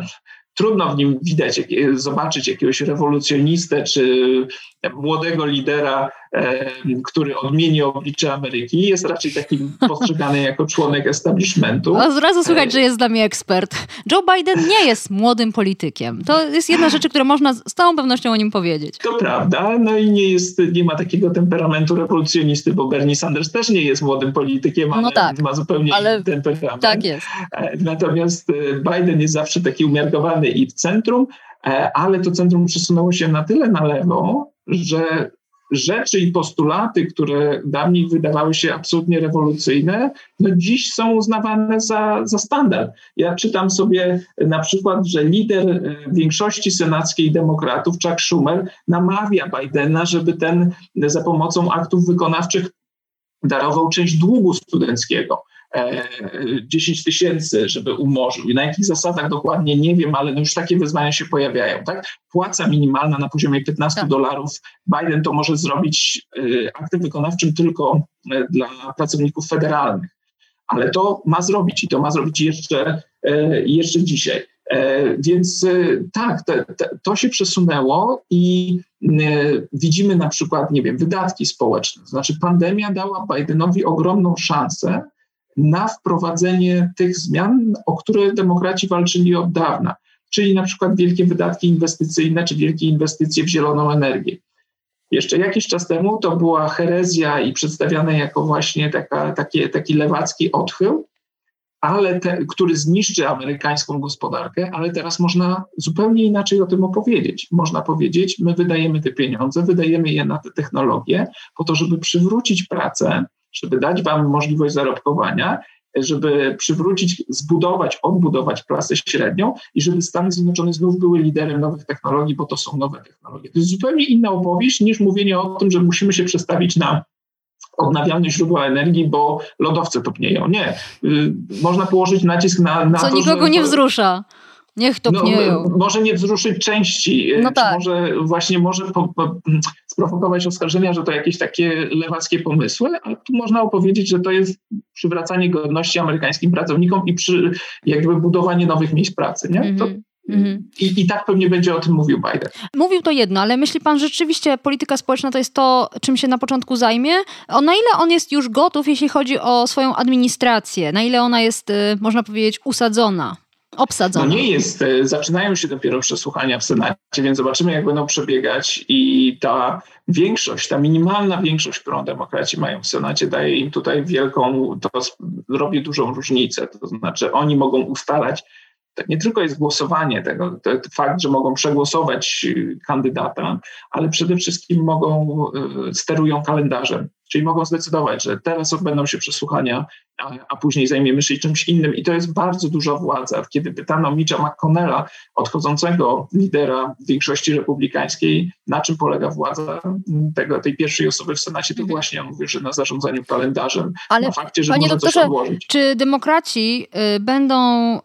trudno w nim widać, zobaczyć jakiegoś rewolucjonistę czy młodego lidera, e, który odmieni oblicze Ameryki. Jest raczej takim postrzegany jako członek establishmentu. A zrazu słychać, że jest dla mnie ekspert. Joe Biden nie jest młodym politykiem. To jest jedna rzecz, którą można z całą pewnością o nim powiedzieć. To prawda, no i nie, jest, nie ma takiego temperamentu rewolucjonisty, bo Bernie Sanders też nie jest młodym politykiem, ale no tak, ma zupełnie ale inny temperament. Tak jest. E, natomiast e, Biden jest zawsze taki umiarkowany i w centrum, ale to centrum przesunęło się na tyle na lewo, że rzeczy i postulaty, które dawniej wydawały się absolutnie rewolucyjne, no dziś są uznawane za, za standard. Ja czytam sobie na przykład, że lider e, większości senackiej demokratów, Chuck Schumer, namawia Bidena, żeby ten za pomocą aktów wykonawczych darował część długu studenckiego. 10 e, tysięcy, żeby umorzył. I na jakich zasadach dokładnie nie wiem, ale no już takie wyzwania się pojawiają. Tak? Płaca minimalna na poziomie 15 tak. dolarów. Biden to może zrobić e, aktem wykonawczym tylko e, dla pracowników federalnych. Ale to ma zrobić i to ma zrobić jeszcze, jeszcze dzisiaj. Więc tak, te, to się przesunęło i widzimy na przykład, nie wiem, wydatki społeczne. Znaczy, pandemia dała Bidenowi ogromną szansę na wprowadzenie tych zmian, o które demokraci walczyli od dawna, czyli na przykład wielkie wydatki inwestycyjne czy wielkie inwestycje w zieloną energię. Jeszcze jakiś czas temu to była herezja i przedstawiane jako właśnie taka, takie, taki lewacki odchył, ale te, który zniszczy amerykańską gospodarkę, ale teraz można zupełnie inaczej o tym opowiedzieć. Można powiedzieć, my wydajemy te pieniądze, wydajemy je na te technologie po to, żeby przywrócić pracę, żeby dać Wam możliwość zarobkowania, żeby przywrócić, zbudować, odbudować klasę średnią i żeby Stany Zjednoczone znów były liderem nowych technologii, bo to są nowe technologie. To jest zupełnie inna opowieść niż mówienie o tym, że musimy się przestawić na odnawialne źródła energii, bo lodowce topnieją. Nie. Y, można położyć nacisk na, na Co to, nikogo że... nie wzrusza. Niech topnieją. No, może nie wzruszyć części, no tak. może właśnie może po, po, sprowokować oskarżenia, że to jakieś takie lewackie pomysły, ale tu można opowiedzieć, że to jest przywracanie godności amerykańskim pracownikom i przy, jakby budowanie nowych miejsc pracy. Nie? To, Mm-hmm. I, I tak pewnie będzie o tym mówił Biden. Mówił to jedno, ale myśli pan, że rzeczywiście polityka społeczna to jest to, czym się na początku zajmie? O na ile on jest już gotów, jeśli chodzi o swoją administrację? Na ile ona jest, y, można powiedzieć, usadzona? Obsadzone. No nie jest, e, zaczynają się dopiero przesłuchania w Senacie, więc zobaczymy, jak będą przebiegać i ta większość, ta minimalna większość, którą demokraci mają w Senacie, daje im tutaj wielką, to robi dużą różnicę. To znaczy oni mogą ustalać, nie tylko jest głosowanie tego, fakt, że mogą przegłosować y, kandydata, ale przede wszystkim mogą, y, sterują kalendarzem. Czyli mogą zdecydować, że teraz odbędą się przesłuchania, a, a, później zajmiemy się czymś innym. I to jest bardzo duża władza. Kiedy pytano Mitcha McConnella, odchodzącego lidera większości republikańskiej, na czym polega władza tego, tej pierwszej osoby w Senacie, to mhm. właśnie on mówił, że na zarządzaniu kalendarzem, Ale na fakcie, że może doktorze, coś odłożyć. Czy demokraci y, będą y,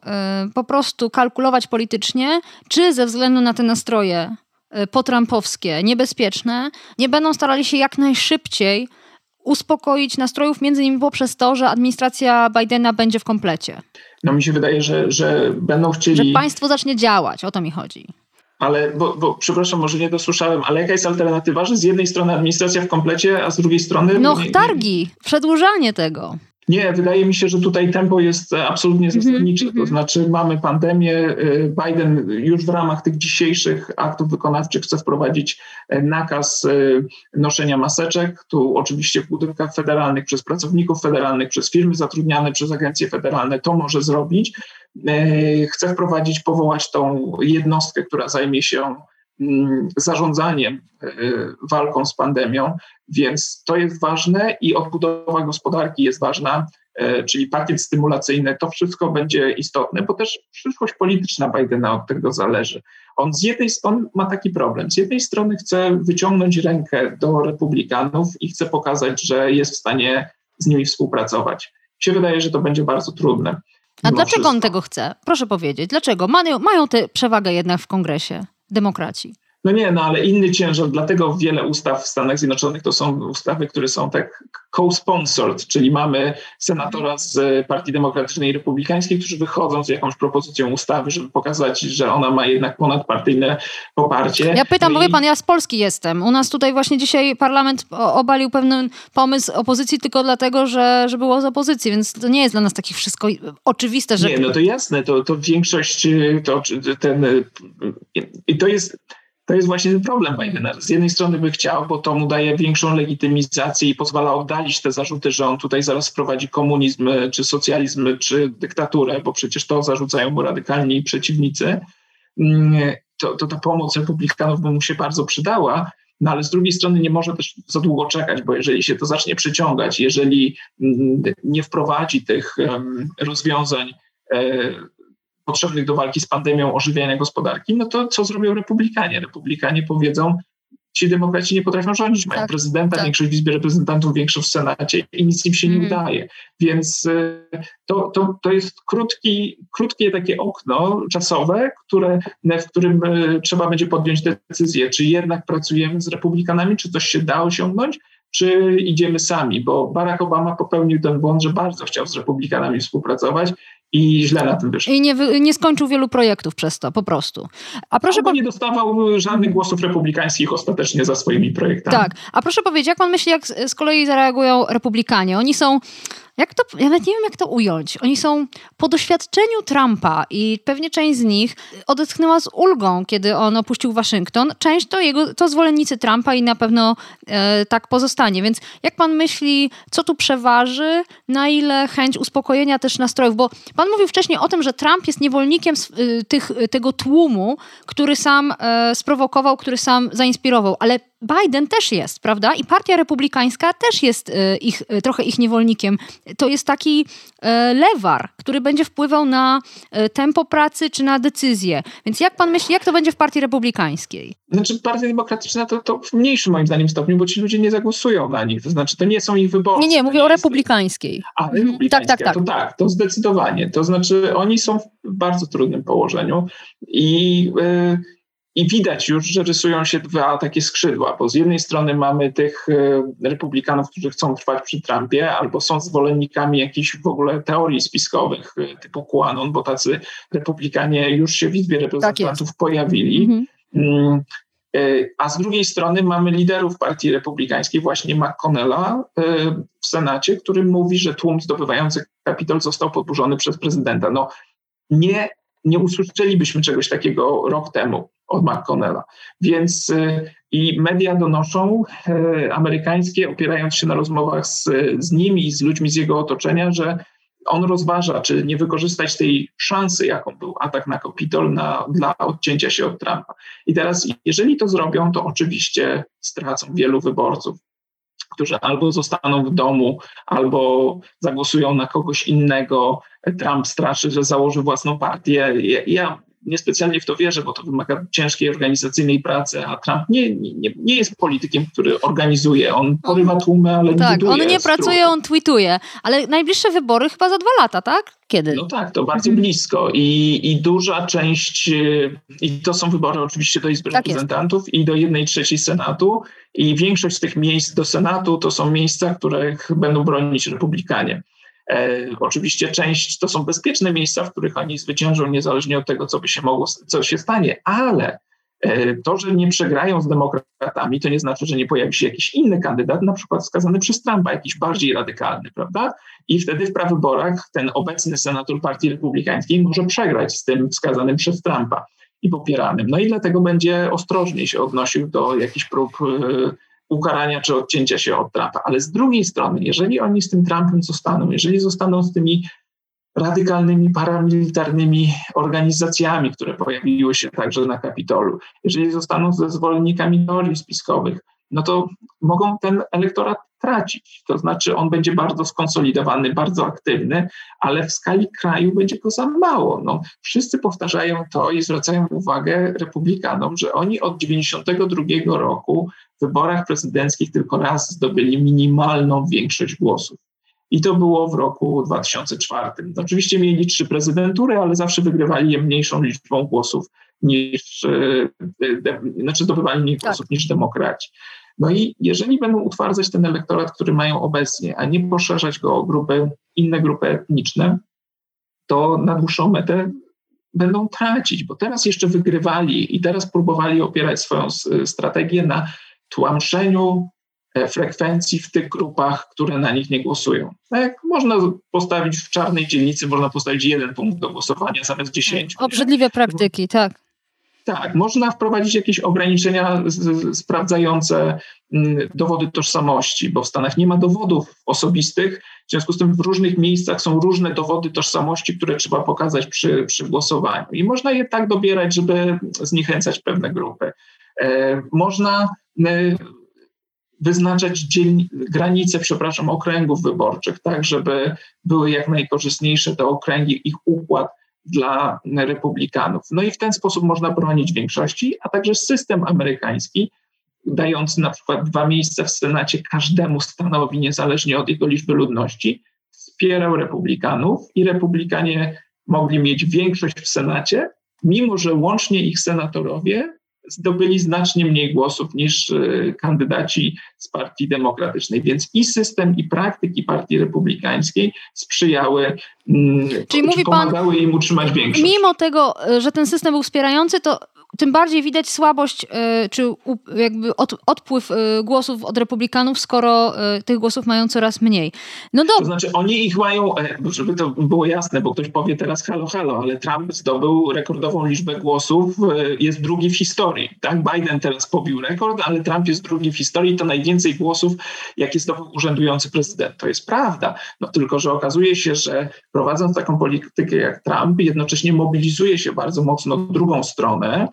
po prostu kalkulować politycznie, czy ze względu na te nastroje y, potrampowskie, niebezpieczne, nie będą starali się jak najszybciej uspokoić nastrojów, między innymi poprzez to, że administracja Bidena będzie w komplecie. No mi się wydaje, że, że będą chcieli... Że państwo zacznie działać, o to mi chodzi. Ale, bo, bo przepraszam, może nie dosłyszałem, ale jaka jest alternatywa, że z jednej strony administracja w komplecie, a z drugiej strony... No targi, przedłużanie tego. Nie, wydaje mi się, że tutaj tempo jest absolutnie mhm, zasadnicze. To mhm. znaczy mamy pandemię. Y, Biden już w ramach tych dzisiejszych aktów wykonawczych chce wprowadzić e, nakaz noszenia maseczek. Tu oczywiście w budynkach federalnych przez pracowników federalnych, przez firmy zatrudniane przez agencje federalne to może zrobić. E, chce wprowadzić, powołać tą jednostkę, która zajmie się zarządzaniem e, walką z pandemią. Więc to jest ważne i odbudowa gospodarki jest ważna, e, czyli pakiet stymulacyjny, to wszystko będzie istotne, bo też przyszłość polityczna Bidena od tego zależy. On z jednej strony ma taki problem. Z jednej strony chce wyciągnąć rękę do republikanów i chce pokazać, że jest w stanie z nimi współpracować. Mi się wydaje, że to będzie bardzo trudne. A dlaczego wszystko. on tego chce? Proszę powiedzieć, dlaczego? Mają, mają tę przewagę jednak w kongresie demokraci. No nie, no ale inny ciężar, dlatego wiele ustaw w Stanach Zjednoczonych to są ustawy, które są tak co-sponsored, czyli mamy senatora z Partii Demokratycznej i Republikańskiej, którzy wychodzą z jakąś propozycją ustawy, żeby pokazać, że ona ma jednak ponadpartyjne poparcie. Ja pytam, no bo wie pan, ja z Polski jestem. U nas tutaj właśnie dzisiaj parlament obalił pewien pomysł opozycji tylko dlatego, że, że było z opozycji, więc to nie jest dla nas takie wszystko oczywiste, że... Nie, no to jasne, to, to większość, to ten... I to jest to jest właśnie ten problem Bidena. Z jednej strony by chciał, bo to mu daje większą legitymizację i pozwala oddalić te zarzuty, że on tutaj zaraz wprowadzi komunizm, czy socjalizm, czy dyktaturę, bo przecież to zarzucają mu radykalni przeciwnicy. Mm, to, to ta pomoc republikanów by mu się bardzo przydała, no ale z drugiej strony nie może też za długo czekać, bo jeżeli się to zacznie przyciągać, jeżeli mm, nie wprowadzi tych rozwiązań e, potrzebnych do walki z pandemią ożywiania gospodarki, no to co zrobią republikanie? Republikanie powiedzą, ci demokraci nie potrafią rządzić, mają tak, prezydenta, tak. większość w Izbie Reprezentantów, większość w Senacie i nic im się nie mm. udaje. Więc y, to, to, to jest krótki, krótkie takie okno czasowe, które, w którym y, trzeba będzie podjąć decyzję, czy jednak pracujemy z republikanami, czy coś się da osiągnąć, czy idziemy sami, bo Barack Obama popełnił ten błąd, że bardzo chciał z republikanami współpracować i źle na tym wyszło. I nie, nie skończył wielu projektów przez to, po prostu. A proszę Albo nie dostawał żadnych głosów republikańskich ostatecznie za swoimi projektami. Tak. A proszę powiedzieć, jak pan myśli, jak z kolei zareagują republikanie? Oni są jak to, ja nawet nie wiem, jak to ująć. Oni są po doświadczeniu Trumpa i pewnie część z nich odetchnęła z ulgą, kiedy on opuścił Waszyngton. Część to jego, to zwolennicy Trumpa i na pewno e, tak pozostanie. Więc jak pan myśli, co tu przeważy, na ile chęć uspokojenia też nastrojów? Bo pan mówił wcześniej o tym, że Trump jest niewolnikiem y, tych, tego tłumu, który sam e, sprowokował, który sam zainspirował, ale Biden też jest, prawda? I partia republikańska też jest e, ich, e, trochę ich niewolnikiem. To jest taki e, lewar, który będzie wpływał na tempo pracy czy na decyzje. Więc jak pan myśli, jak to będzie w partii republikańskiej? Znaczy partia demokratyczna to, to w mniejszym moim zdaniem stopniu, bo ci ludzie nie zagłosują na nich. To znaczy to nie są ich wyborcy. Nie, nie, mówię o republikańskiej. A, mhm. republikańska, tak, tak, tak. To tak, to zdecydowanie. To znaczy oni są w bardzo trudnym położeniu i... Yy, i widać już, że rysują się dwa takie skrzydła, bo z jednej strony mamy tych e, republikanów, którzy chcą trwać przy Trumpie, albo są zwolennikami jakichś w ogóle teorii spiskowych e, typu QAnon, bo tacy republikanie już się w Izbie Reprezentantów tak pojawili. Mhm. Mm, e, a z drugiej strony mamy liderów partii republikańskiej, właśnie McConnella w Senacie, który mówi, że tłum zdobywający Kapitol został podburzony przez prezydenta. No, nie nie usłyszelibyśmy czegoś takiego rok temu od McConnella. Więc i media donoszą, amerykańskie, opierając się na rozmowach z, z nimi i z ludźmi z jego otoczenia, że on rozważa, czy nie wykorzystać tej szansy, jaką był atak na Kapitol na, dla odcięcia się od Trumpa. I teraz, jeżeli to zrobią, to oczywiście stracą wielu wyborców, którzy albo zostaną w domu, albo zagłosują na kogoś innego. Trump straszy, że założy własną partię. Ja niespecjalnie w to wierzę, bo to wymaga ciężkiej organizacyjnej pracy, a Trump nie, nie, nie jest politykiem, który organizuje. On porywa tłumy, ale tak, nie Tak, on nie pracuje, on tweetuje. Ale najbliższe wybory chyba za dwa lata, tak? Kiedy? No tak, to bardzo blisko I, i duża część, i to są wybory oczywiście do Izby tak Reprezentantów jest. i do jednej trzeciej Senatu i większość z tych miejsc do Senatu to są miejsca, których będą bronić Republikanie. E, oczywiście część to są bezpieczne miejsca, w których oni zwyciężą, niezależnie od tego, co by się mogło, co się stanie, ale e, to, że nie przegrają z demokratami, to nie znaczy, że nie pojawi się jakiś inny kandydat, na przykład wskazany przez Trumpa, jakiś bardziej radykalny, prawda? I wtedy w prawyborach ten obecny senator Partii Republikańskiej może przegrać z tym wskazanym przez Trumpa i popieranym. No i dlatego będzie ostrożniej się odnosił do jakichś prób e, ukarania czy odcięcia się od Trumpa. Ale z drugiej strony, jeżeli oni z tym Trumpem zostaną, jeżeli zostaną z tymi radykalnymi paramilitarnymi organizacjami, które pojawiły się także na Kapitolu, jeżeli zostaną ze zwolennikami teorii spiskowych, no to mogą ten elektorat tracić. To znaczy on będzie bardzo skonsolidowany, bardzo aktywny, ale w skali kraju będzie go za mało. No, wszyscy powtarzają to i zwracają uwagę republikanom, że oni od 1992 roku w wyborach prezydenckich tylko raz zdobyli minimalną większość głosów. I to było w roku 2004. Oczywiście mieli trzy prezydentury, ale zawsze wygrywali je mniejszą liczbą głosów niż, e, de, znaczy zdobywali mniej tak. głosów niż demokraci. No i jeżeli będą utwardzać ten elektorat, który mają obecnie, a nie poszerzać go o grupy, inne grupy etniczne, to na dłuższą metę będą tracić, bo teraz jeszcze wygrywali i teraz próbowali opierać swoją strategię na tłamszeniu e, frekwencji w tych grupach, które na nich nie głosują. Tak, można postawić w czarnej dzielnicy, można postawić jeden punkt do głosowania zamiast dziesięciu. Obrzydliwe praktyki, tak. Tak, można wprowadzić jakieś ograniczenia sprawdzające mm, dowody tożsamości, bo w Stanach nie ma dowodów osobistych, w związku z tym w różnych miejscach są różne dowody tożsamości, które trzeba pokazać przy, przy głosowaniu. I można je tak dobierać, żeby zniechęcać pewne grupy. E, można e, wyznaczać granice, przepraszam, okręgów wyborczych, tak, żeby były jak najkorzystniejsze te okręgi, ich układ dla republikanów. No i w ten sposób można bronić większości, a także system amerykański, dający na przykład dwa miejsca w Senacie każdemu stanowi, niezależnie od jego liczby ludności, wspierał republikanów i republikanie mogli mieć większość w Senacie, mimo że łącznie ich senatorowie zdobyli znacznie mniej głosów niż e, kandydaci z Partii Demokratycznej. Więc i system, i praktyki Partii Republikańskiej sprzyjały, mm, Czyli mówi pomagały pan, im utrzymać większość. Mimo tego, e, że ten system był wspierający, to tym bardziej widać słabość, e, czy jakby od, odpływ e, głosów od republikanów, skoro e, tych głosów mają coraz mniej. No do... To znaczy oni ich mają, żeby to było jasne, bo ktoś powie teraz halo, halo, ale Trump zdobył rekordową liczbę głosów, jest drugi w historii. Tak? Biden teraz pobił rekord, ale Trump jest drugi w historii, to najwięcej głosów, jakie zdobył urzędujący prezydent. To jest prawda, no tylko, że okazuje się, że prowadząc taką politykę jak Trump, jednocześnie mobilizuje się bardzo mocno drugą stronę,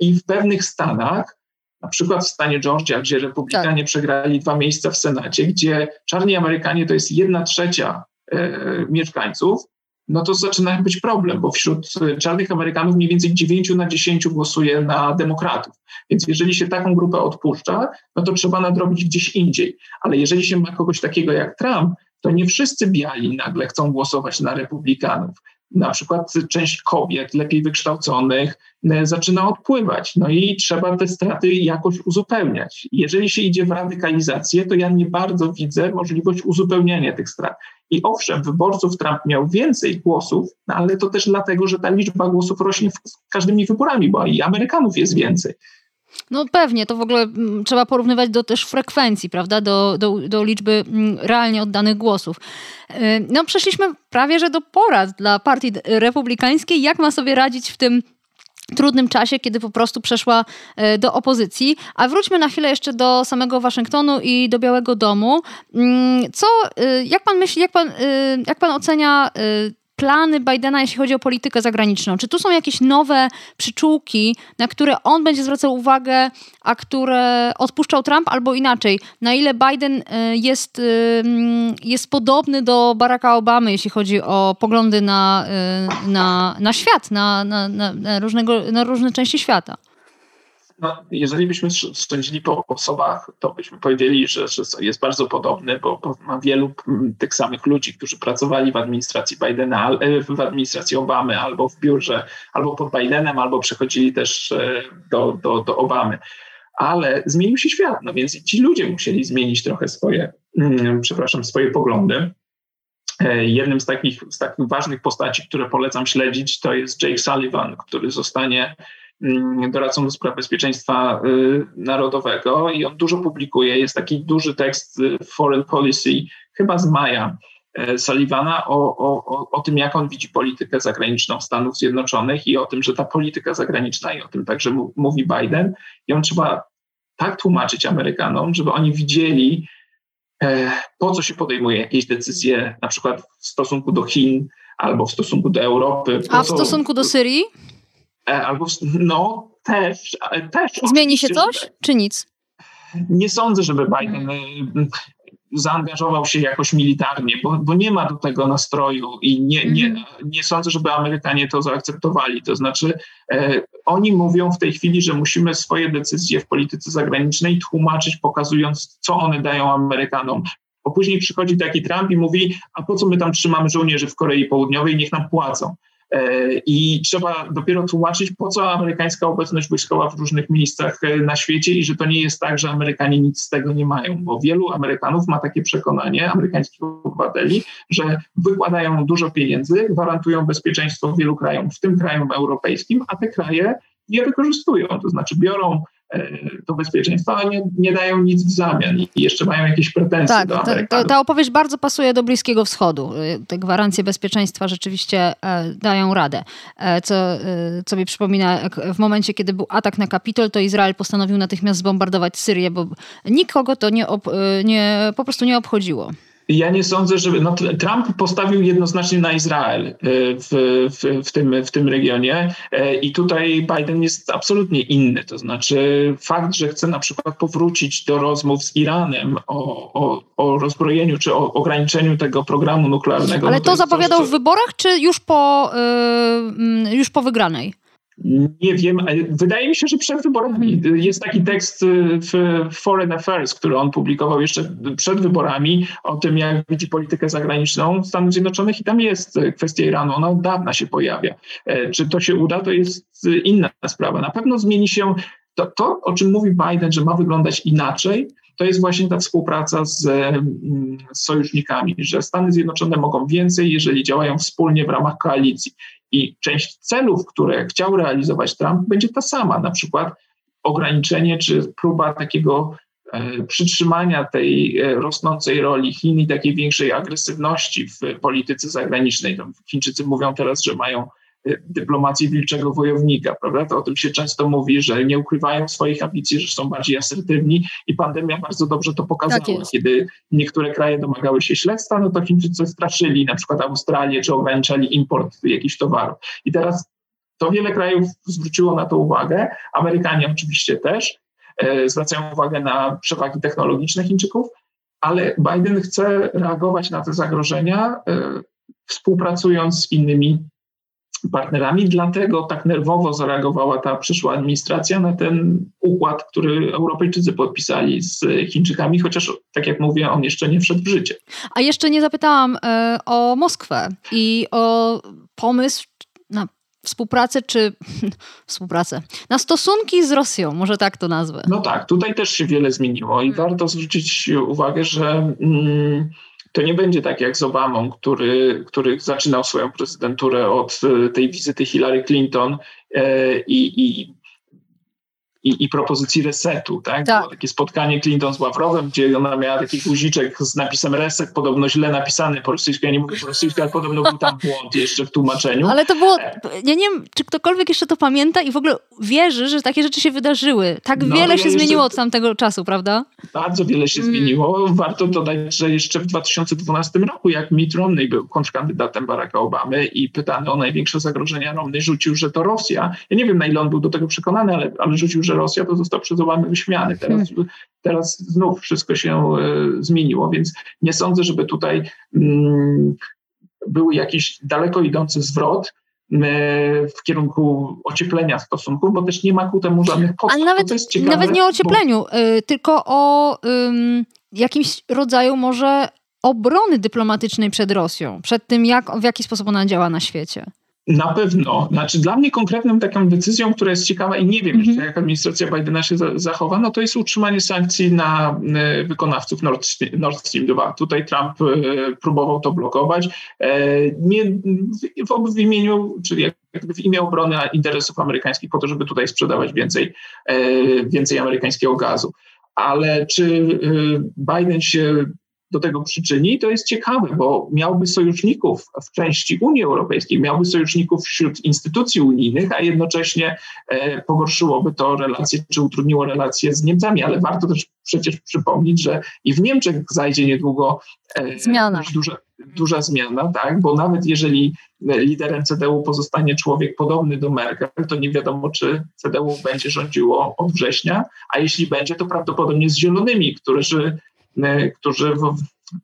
i w pewnych stanach, na przykład w stanie Georgia, gdzie republikanie tak. przegrali dwa miejsca w Senacie, gdzie czarni Amerykanie to jest jedna trzecia e, mieszkańców, no to zaczyna być problem, bo wśród czarnych Amerykanów mniej więcej 9 na 10 głosuje na demokratów. Więc jeżeli się taką grupę odpuszcza, no to trzeba nadrobić gdzieś indziej. Ale jeżeli się ma kogoś takiego jak Trump, to nie wszyscy biali nagle chcą głosować na republikanów na przykład część kobiet lepiej wykształconych e, zaczyna odpływać. No i trzeba te straty jakoś uzupełniać. Jeżeli się idzie w radykalizację, to ja nie bardzo widzę możliwość uzupełniania tych strat. I owszem, wyborców Trump miał więcej głosów, no ale to też dlatego, że ta liczba głosów rośnie z każdymi wyborami, bo i Amerykanów jest więcej. No pewnie, to w ogóle mm, trzeba porównywać do też frekwencji, prawda, do, do, do liczby mm, realnie oddanych głosów. E, no przeszliśmy prawie, że do porad dla partii republikańskiej, jak ma sobie radzić w tym trudnym czasie, kiedy po prostu przeszła e, do opozycji. A wróćmy na chwilę jeszcze do samego Waszyngtonu i do Białego Domu. Mm, co, e, jak pan myśli, jak pan, jak pan ocenia plany Bidena, jeśli chodzi o politykę zagraniczną? Czy tu są jakieś nowe przyczółki, na które on będzie zwracał uwagę, a które odpuszczał Trump, albo inaczej? Na ile Biden y, jest, y, jest podobny do Baracka Obamy, jeśli chodzi o poglądy na, y, na, na świat, na, na, na, różnego, na różne części świata? No, jeżeli byśmy sądzili po osobach, to byśmy powiedzieli, że, że jest bardzo podobny, bo, bo, ma wielu tych samych ludzi, którzy pracowali w administracji Bidena, e, w administracji Obamy, albo w biurze, albo pod Bidenem, albo przechodzili też e, do, do, do Obamy. Ale zmienił się świat, no więc ci ludzie musieli zmienić trochę swoje, mm, przepraszam, swoje poglądy. E, jednym z takich, z takich ważnych postaci, które polecam śledzić, to jest Jake Sullivan, który zostanie Mm, doradcą do spraw bezpieczeństwa y, narodowego i on dużo publikuje. Jest taki duży tekst y, Foreign Policy, chyba z maja y, Sullivana, o, o, o tym, jak on widzi politykę zagraniczną Stanów Zjednoczonych i o tym, że ta polityka zagraniczna, i o tym także mówi Biden, ją trzeba tak tłumaczyć Amerykanom, żeby oni widzieli, e, po co się podejmuje jakieś decyzje, na przykład w stosunku do Chin albo w stosunku do Europy. A w stosunku do Syrii? E, albo no też, też. Zmieni się coś, czy nic? Nie sądzę, żeby Biden hmm. zaangażował się jakoś militarnie, bo, bo nie ma do tego nastroju i nie, nie, mhm. nie sądzę, żeby Amerykanie to zaakceptowali. To znaczy, e, oni mówią w tej chwili, że musimy swoje decyzje w polityce zagranicznej tłumaczyć, pokazując, co one dają Amerykanom. Bo później przychodzi taki Trump i mówi, a po co my tam trzymamy żołnierzy w Korei Południowej, niech nam płacą. E, I trzeba dopiero tłumaczyć, po co amerykańska obecność wojskowa w różnych miejscach e, na świecie i że to nie jest tak, że Amerykanie nic z tego nie mają, bo wielu Amerykanów ma takie przekonanie, amerykańskich obywateli, że wykładają dużo pieniędzy, gwarantują bezpieczeństwo wielu krajom, w tym krajom europejskim, a te kraje je wykorzystują, to znaczy biorą to bezpieczeństwo, a nie, nie dają nic w zamian i jeszcze mają jakieś pretensje tak, do Amerykanów. Ta, ta opowieść bardzo pasuje do Bliskiego Wschodu. E, te gwarancje bezpieczeństwa rzeczywiście e, dają radę. Co, co mi przypomina, w momencie, kiedy był atak na Kapitol, to Izrael postanowił natychmiast zbombardować Syrię, bo nikogo to nie, nie po prostu nie obchodziło. Ja nie sądzę, że no, Trump postawił jednoznacznie na Izrael e, w, w, w, tym, w tym regionie e, i tutaj Biden jest absolutnie inny. To znaczy fakt, że chce na przykład powrócić do rozmów z Iranem o, o, o rozbrojeniu czy o ograniczeniu tego programu nuklearnego. Ale no to, to zapowiadał coś, co... w wyborach, czy już po, yy, już po wygranej? Nie wiem, wydaje mi się, że przed wyborami. Mhm. Jest taki tekst w Foreign Affairs, który on publikował jeszcze przed wyborami o tym, jak widzi politykę zagraniczną Stanów Zjednoczonych i tam jest kwestia Iranu. Ona od dawna się pojawia. E, czy to się uda, to jest inna sprawa. Na pewno zmieni się to, to o czym mówi Biden, że ma wyglądać inaczej, to jest właśnie ta współpraca z, mm, z, sojusznikami, że Stany Zjednoczone mogą więcej, jeżeli działają wspólnie w ramach koalicji. I część celów, które chciał realizować Trump, będzie ta sama, na przykład ograniczenie czy próba takiego e, przytrzymania tej e, rosnącej roli Chin i takiej większej agresywności w polityce zagranicznej. Chińczycy mówią teraz, że mają dyplomację wilczego wojownika, prawda? To o tym się często mówi, że nie ukrywają swoich ambicji, że są bardziej asertywni i pandemia bardzo dobrze to pokazała. Tak Kiedy niektóre kraje domagały się śledztwa, no to Chińczycy straszyli na przykład Australię, czy ograniczali import jakichś towarów. I teraz to wiele krajów zwróciło na to uwagę, Amerykanie oczywiście też, e, zwracają uwagę na przewagi technologiczne Chińczyków, ale Biden chce reagować na te zagrożenia, e, współpracując z innymi partnerami. Dlatego tak nerwowo zareagowała ta przyszła administracja na ten układ, który Europejczycy podpisali z Chińczykami, chociaż, tak jak mówię, on jeszcze nie wszedł w życie. A jeszcze nie zapytałam y, o Moskwę i o pomysł na współpracę czy współpracę, na stosunki z Rosją, może tak to nazwę. No tak, tutaj też się wiele zmieniło i hmm. warto zwrócić uwagę, że. Mm, to nie będzie tak jak z Obamą, który, który zaczynał swoją prezydenturę od e, tej wizyty Hillary Clinton e, i, i i, i propozycji resetu. Tak? tak? Było takie spotkanie Clinton z Ławrowem, gdzie ona miała taki guziczek z napisem reset, podobno źle napisany po rosyjsku. Ja nie mówię po rosyjsku, ale podobno był tam błąd jeszcze w tłumaczeniu. Ale to było, ja nie wiem, czy ktokolwiek jeszcze to pamięta i w ogóle wierzy, że takie rzeczy się wydarzyły. Tak no, wiele się zmieniło od tamtego czasu, prawda? Bardzo wiele się mm. zmieniło. Warto dodać, że jeszcze w 2012 roku, jak Mitt Romney był kontrkandydatem Baracka Obamy i pytany o największe zagrożenia, Romney rzucił, że to Rosja. Ja nie wiem, na ile on był do tego przekonany, ale, ale rzucił, że Rosja to został przez Obamę wyśmiany. Teraz, hmm. teraz znów wszystko się e, zmieniło, więc nie sądzę, żeby tutaj mm, był jakiś daleko idący zwrot e, w kierunku ocieplenia stosunków, bo też nie ma ku temu żadnych podstaw. Ale nawet, nawet nie o ociepleniu, bo... Y, tylko o jakimś rodzaju może obrony dyplomatycznej przed Rosją, przed tym, jak, w jaki sposób ona działa na świecie. Na pewno. Znaczy dla mnie konkretną taką decyzją, która jest ciekawa i nie wiem jeszcze, jak administracja Bidena się zachowa, no to jest utrzymanie sankcji na y, wykonawców Nord Stream, Nord Stream 2. Tutaj Trump y, próbował to blokować. E, nie w, w imieniu, czyli jakby w imię obrony interesów amerykańskich po to, żeby tutaj sprzedawać więcej, e, więcej amerykańskiego gazu. Ale czy Biden się do tego przyczyni. To jest ciekawe, bo miałby sojuszników w części Unii Europejskiej, miałby sojuszników wśród instytucji unijnych, a jednocześnie e, pogorszyłoby to relacje, czy utrudniło relacje z Niemcami, ale warto też przecież przypomnieć, że i w Niemczech zajdzie niedługo e, zmiana. Duża, duża zmiana, tak? bo nawet jeżeli liderem CDU pozostanie człowiek podobny do Merkel, to nie wiadomo, czy CDU będzie rządziło od września, a jeśli będzie, to prawdopodobnie z zielonymi, którzy E, którzy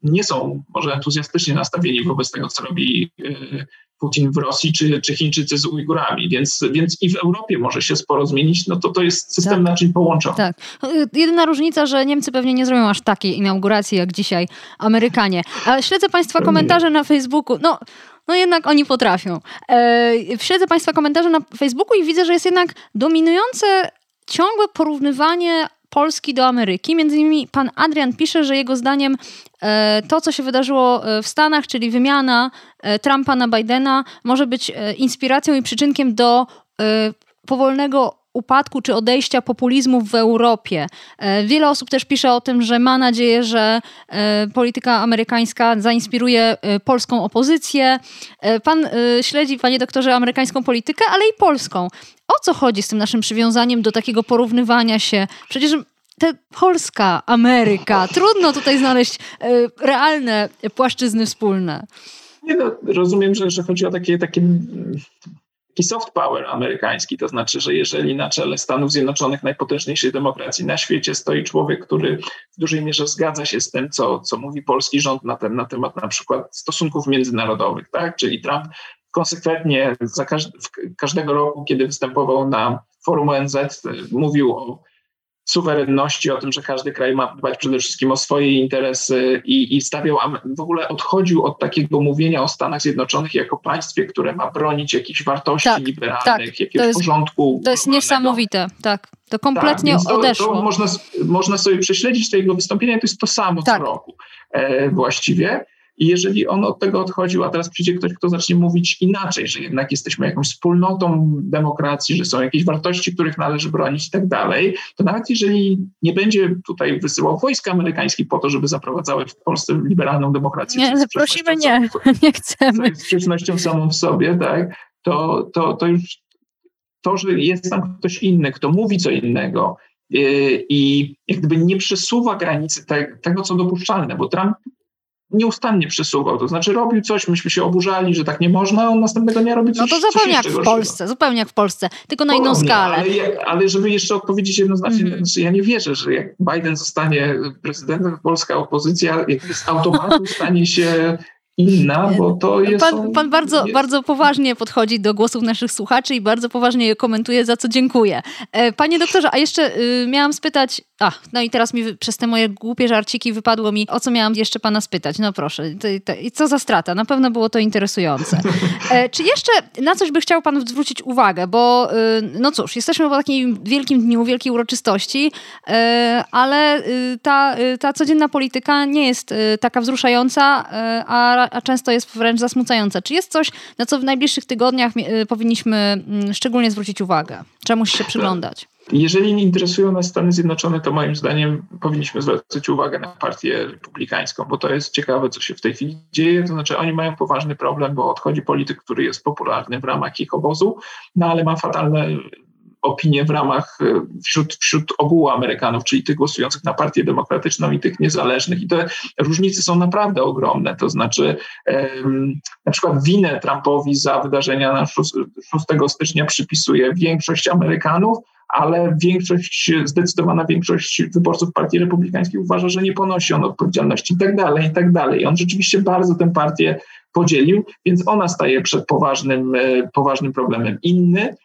nie są może entuzjastycznie nastawieni wobec tego, co robi e, Putin w Rosji, czy, czy Chińczycy z Ujgurami, więc, więc i w Europie może się sporo zmienić, no to to jest system tak. naczyń połączony. Tak. Jedyna różnica, że Niemcy pewnie nie zrobią aż takiej inauguracji jak dzisiaj Amerykanie. Ale śledzę Państwa komentarze na Facebooku. No, no jednak oni potrafią. E, śledzę Państwa komentarze na Facebooku i widzę, że jest jednak dominujące ciągłe porównywanie Polski do Ameryki. Między innymi pan Adrian pisze, że jego zdaniem e, to, co się wydarzyło e, w Stanach, czyli wymiana e, Trumpa na Bidena, może być inspiracją i przyczynkiem do powolnego upadku czy odejścia populizmu w Europie. Wiele osób też pisze o tym, że ma nadzieję, że polityka amerykańska zainspiruje polską opozycję. Pan śledzi, panie doktorze, amerykańską politykę, ale i polską. O co chodzi z tym naszym przywiązaniem do takiego porównywania się? Przecież te Polska, Ameryka, trudno tutaj znaleźć e, realne płaszczyzny wspólne. Nie no, rozumiem, że, że chodzi o takie, takie taki soft power amerykański, to znaczy, że jeżeli na czele Stanów Zjednoczonych, najpotężniejszej demokracji na świecie, stoi człowiek, który w dużej mierze zgadza się z tym, co, co mówi polski rząd na, ten, na temat na przykład stosunków międzynarodowych, tak? czyli Trump konsekwentnie za każdego roku, kiedy występował na forum ONZ, mówił o suwerenności, o tym, że każdy kraj ma dbać przede wszystkim o swoje interesy i, i stawiał, w ogóle odchodził od takiego mówienia o Stanach Zjednoczonych jako państwie, które ma bronić jakichś wartości tak, liberalnych, tak. jakiegoś to jest, porządku. To jest niesamowite, tak. To kompletnie tak, to, odeszło. To można, można sobie prześledzić to jego wystąpienie, to jest to samo tak. co roku e, właściwie. I jeżeli on od tego odchodził, a teraz przyjdzie ktoś, kto zacznie mówić inaczej, że jednak jesteśmy jakąś wspólnotą demokracji, że są jakieś wartości, których należy bronić i tak dalej, to nawet jeżeli nie będzie tutaj wysyłał wojsk amerykańskich po to, żeby zaprowadzały w Polsce liberalną demokrację. Nie, prosimy nie, nie chcemy. Z sprzecznością samą w sobie, tak, to, to, to już to, że jest tam ktoś inny, kto mówi co innego, yy, i jak gdyby nie przesuwa granicy te, tego, co dopuszczalne, bo Trump nieustannie przesuwał. To znaczy robił coś, myśmy się oburzali, że tak nie można, a on następnego dnia robi coś No to zupełnie jak w Polsce, zupełnie jak w Polsce, tylko na inną skalę. Ale, ale żeby jeszcze odpowiedzieć jednoznacznie, mm -hmm. ja nie wierzę, że jak Biden zostanie prezydentem, polska opozycja jakby z automatu stanie się inna, bo to jest. Pan, pan bardzo, jest... bardzo poważnie podchodzi do głosów naszych słuchaczy i bardzo poważnie je komentuje, za co dziękuję. E, panie doktorze, a jeszcze y, miałam spytać. A, no i teraz mi przez te moje głupie żarciki wypadło mi, o co miałam jeszcze pana spytać. No proszę, i co za strata? Na pewno było to interesujące. E, czy jeszcze na coś by chciał pan zwrócić uwagę? Bo y, no cóż, jesteśmy po takim wielkim dniu, wielkiej uroczystości, e, ale y, ta, y, ta codzienna polityka nie jest y, taka wzruszająca, y, a często jest wręcz zasmucające. Czy jest coś, na co w najbliższych tygodniach y, powinniśmy mm, szczególnie zwrócić uwagę? Czemu się przyglądać? Jeżeli interesują nas Stany Zjednoczone, to moim zdaniem powinniśmy zwracać uwagę na partię republikańską, bo to jest ciekawe, co się w tej chwili dzieje. To znaczy, oni mają poważny problem, bo odchodzi polityk, który jest popularny w ramach ich obozu, no ale ma fatalne opinie w ramach, e, wśród, wśród ogółu Amerykanów, czyli tych głosujących na partię demokratyczną i tych niezależnych. I te różnice są naprawdę ogromne. To znaczy, na przykład winę Trumpowi za wydarzenia na 6, 6 stycznia przypisuje większość Amerykanów, ale większość, zdecydowana większość wyborców Partii Republikańskiej uważa, że nie ponosi on odpowiedzialności i tak dalej, i tak dalej. On rzeczywiście bardzo tę partię podzielił, więc ona staje przed poważnym, e, poważnym problemem. Inny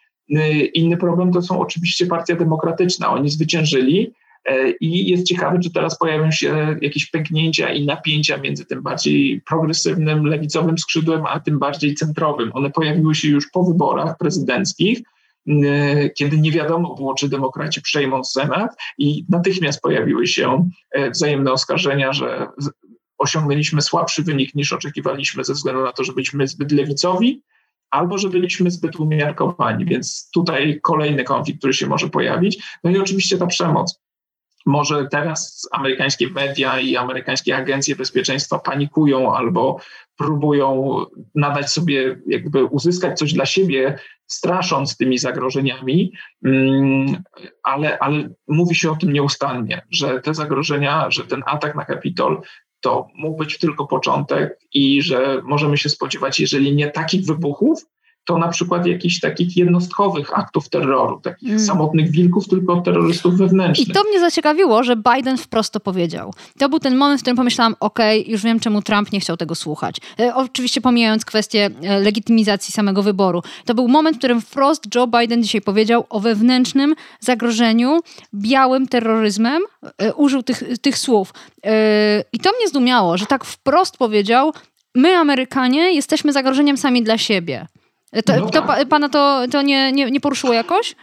inny problem to są oczywiście partia demokratyczna. Oni zwyciężyli e, i jest ciekawe, czy teraz pojawią się jakieś pęknięcia i napięcia między tym bardziej progresywnym, lewicowym skrzydłem, a tym bardziej centrowym. One pojawiły się już po wyborach prezydenckich, y, kiedy nie wiadomo było, czy demokraci przejmą Senat i natychmiast pojawiły się e, wzajemne oskarżenia, że osiągnęliśmy słabszy wynik niż oczekiwaliśmy ze względu na to, że byliśmy zbyt lewicowi, albo że byliśmy zbyt umiarkowani, więc tutaj kolejny konflikt, który się może pojawić. No i oczywiście ta przemoc. Może teraz amerykańskie media i amerykańskie agencje bezpieczeństwa panikują albo próbują nadać sobie, jakby uzyskać coś dla siebie, strasząc tymi zagrożeniami, mm, ale, ale mówi się o tym nieustannie, że te zagrożenia, że ten atak na Kapitol to mógł być tylko początek i że możemy się spodziewać, jeżeli nie takich wybuchów, to na przykład jakichś takich jednostkowych aktów terroru, takich mm. samotnych wilków, tylko terrorystów wewnętrznych. I to mnie zaciekawiło, że Biden wprost to powiedział. To był ten moment, w którym pomyślałam, okej, okay, już wiem, czemu Trump nie chciał tego słuchać. E, oczywiście pomijając kwestię e, legitymizacji samego wyboru. To był moment, w którym wprost Joe Biden dzisiaj powiedział o wewnętrznym zagrożeniu białym terroryzmem. E, użył tych, tych słów. E, I to mnie zdumiało, że tak wprost powiedział, my Amerykanie jesteśmy zagrożeniem sami dla siebie. To, no to tak. pana to, to nie, nie, nie poruszyło jakoś?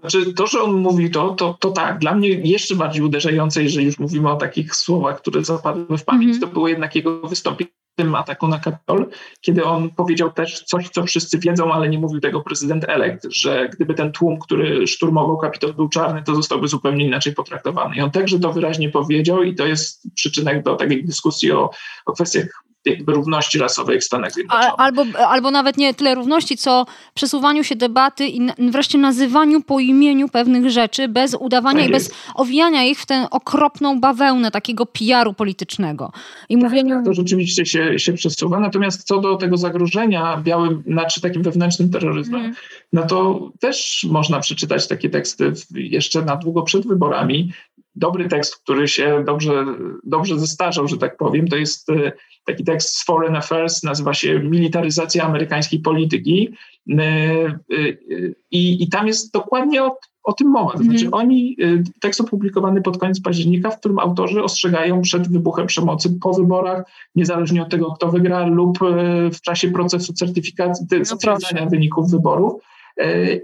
Znaczy, to, że on mówi to, to, to tak. Dla mnie jeszcze bardziej uderzające, jeżeli już mówimy o takich słowach, które zapadły w pamięć, mm -hmm. to było jednak jego wystąpienie w tym ataku na Kapitol, kiedy on powiedział też coś, co wszyscy wiedzą, ale nie mówił tego prezydent elekt, że gdyby ten tłum, który szturmował Kapitol był czarny, to zostałby zupełnie inaczej potraktowany. I on także to wyraźnie powiedział i to jest przyczynek do takiej dyskusji o, o kwestiach jakby równości rasowej w Stanach Zjednoczonych. Albo, albo nawet nie tyle równości, co przesuwaniu się debaty i wreszcie nazywaniu po imieniu pewnych rzeczy bez udawania tak i bez owijania ich w tę okropną bawełnę takiego PR-u politycznego. I tak, mówieniu... To rzeczywiście się, się przesuwa. Natomiast co do tego zagrożenia białym, znaczy takim wewnętrznym terroryzmem, mm. no to też można przeczytać takie teksty jeszcze na długo przed wyborami, dobry tekst, który się dobrze, dobrze zestarzał, że tak powiem, to jest e, taki tekst z Foreign Affairs, nazywa się Militaryzacja amerykańskiej polityki e, e, i, i tam jest dokładnie o, o tym mowa. To znaczy mm. oni, tekst opublikowany pod koniec października, w którym autorzy ostrzegają przed wybuchem przemocy po wyborach, niezależnie od tego, kto wygra lub w czasie procesu certyfikacji, no wyników wyborów.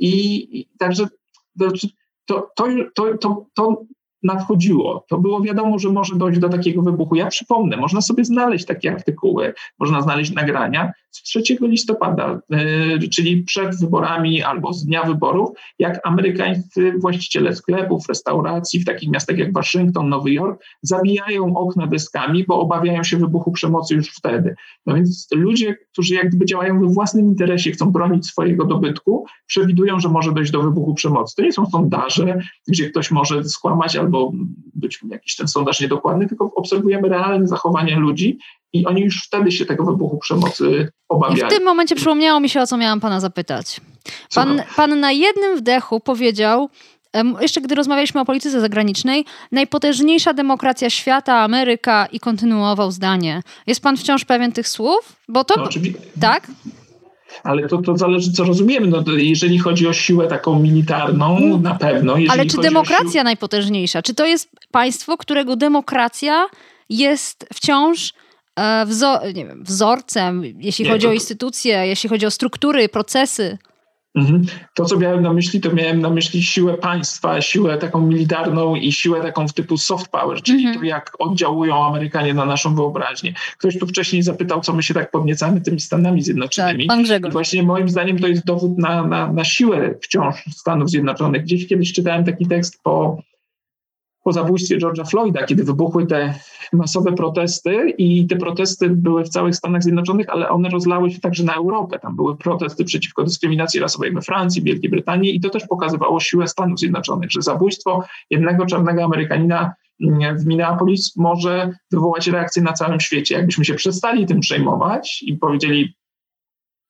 I, i także to, to, to, to, to nadchodziło, to było wiadomo, że może dojść do takiego wybuchu. Ja przypomnę, można sobie znaleźć takie artykuły, można znaleźć nagrania 3 listopada, yy, czyli przed wyborami albo z dnia wyborów, jak amerykańscy właściciele sklepów, restauracji w takich miastach jak Waszyngton, Nowy Jork zabijają okna deskami, bo obawiają się wybuchu przemocy już wtedy. No więc ludzie, którzy jak gdyby działają we własnym interesie, chcą bronić swojego dobytku, przewidują, że może dojść do wybuchu przemocy. To nie są sondaże, gdzie ktoś może skłamać albo być jakiś ten sondaż niedokładny, tylko obserwujemy realne zachowania ludzi i oni już wtedy się tego wybuchu przemocy obawiają. I w tym momencie przypomniało mi się, o co miałam pana zapytać. Pan, pan na jednym wdechu powiedział, jeszcze gdy rozmawialiśmy o polityce zagranicznej, najpotężniejsza demokracja świata, Ameryka i kontynuował zdanie. Jest pan wciąż pewien tych słów? Bo to. No, oczywiście. Tak? Ale to, to zależy, co rozumiemy. No, jeżeli chodzi o siłę taką militarną, mm. na pewno. Ale czy demokracja siłę... najpotężniejsza? Czy to jest państwo, którego demokracja jest wciąż e, wzor, nie wiem, wzorcem, jeśli nie, chodzi to... o instytucje, jeśli chodzi o struktury, procesy? Mhm. To, co miałem na myśli, to miałem na myśli siłę państwa, siłę taką militarną i siłę taką w typu soft power, czyli mhm. to, jak oddziałują Amerykanie na naszą wyobraźnię. Ktoś tu wcześniej zapytał, co my się tak podniecamy tymi Stanami Zjednoczonymi. Tak, pan Grzegorz. I właśnie moim zdaniem to jest dowód na, na, na siłę wciąż Stanów Zjednoczonych. Gdzieś kiedyś czytałem taki tekst po po zabójstwie George'a Floyda, kiedy wybuchły te masowe protesty i te protesty były w całych Stanach Zjednoczonych, ale one rozlały się także na Europę. Tam były protesty przeciwko dyskryminacji rasowej we Francji, Wielkiej Brytanii i to też pokazywało siłę Stanów Zjednoczonych, że zabójstwo jednego czarnego Amerykanina w Minneapolis może wywołać reakcję na całym świecie. Jakbyśmy się przestali tym przejmować i powiedzieli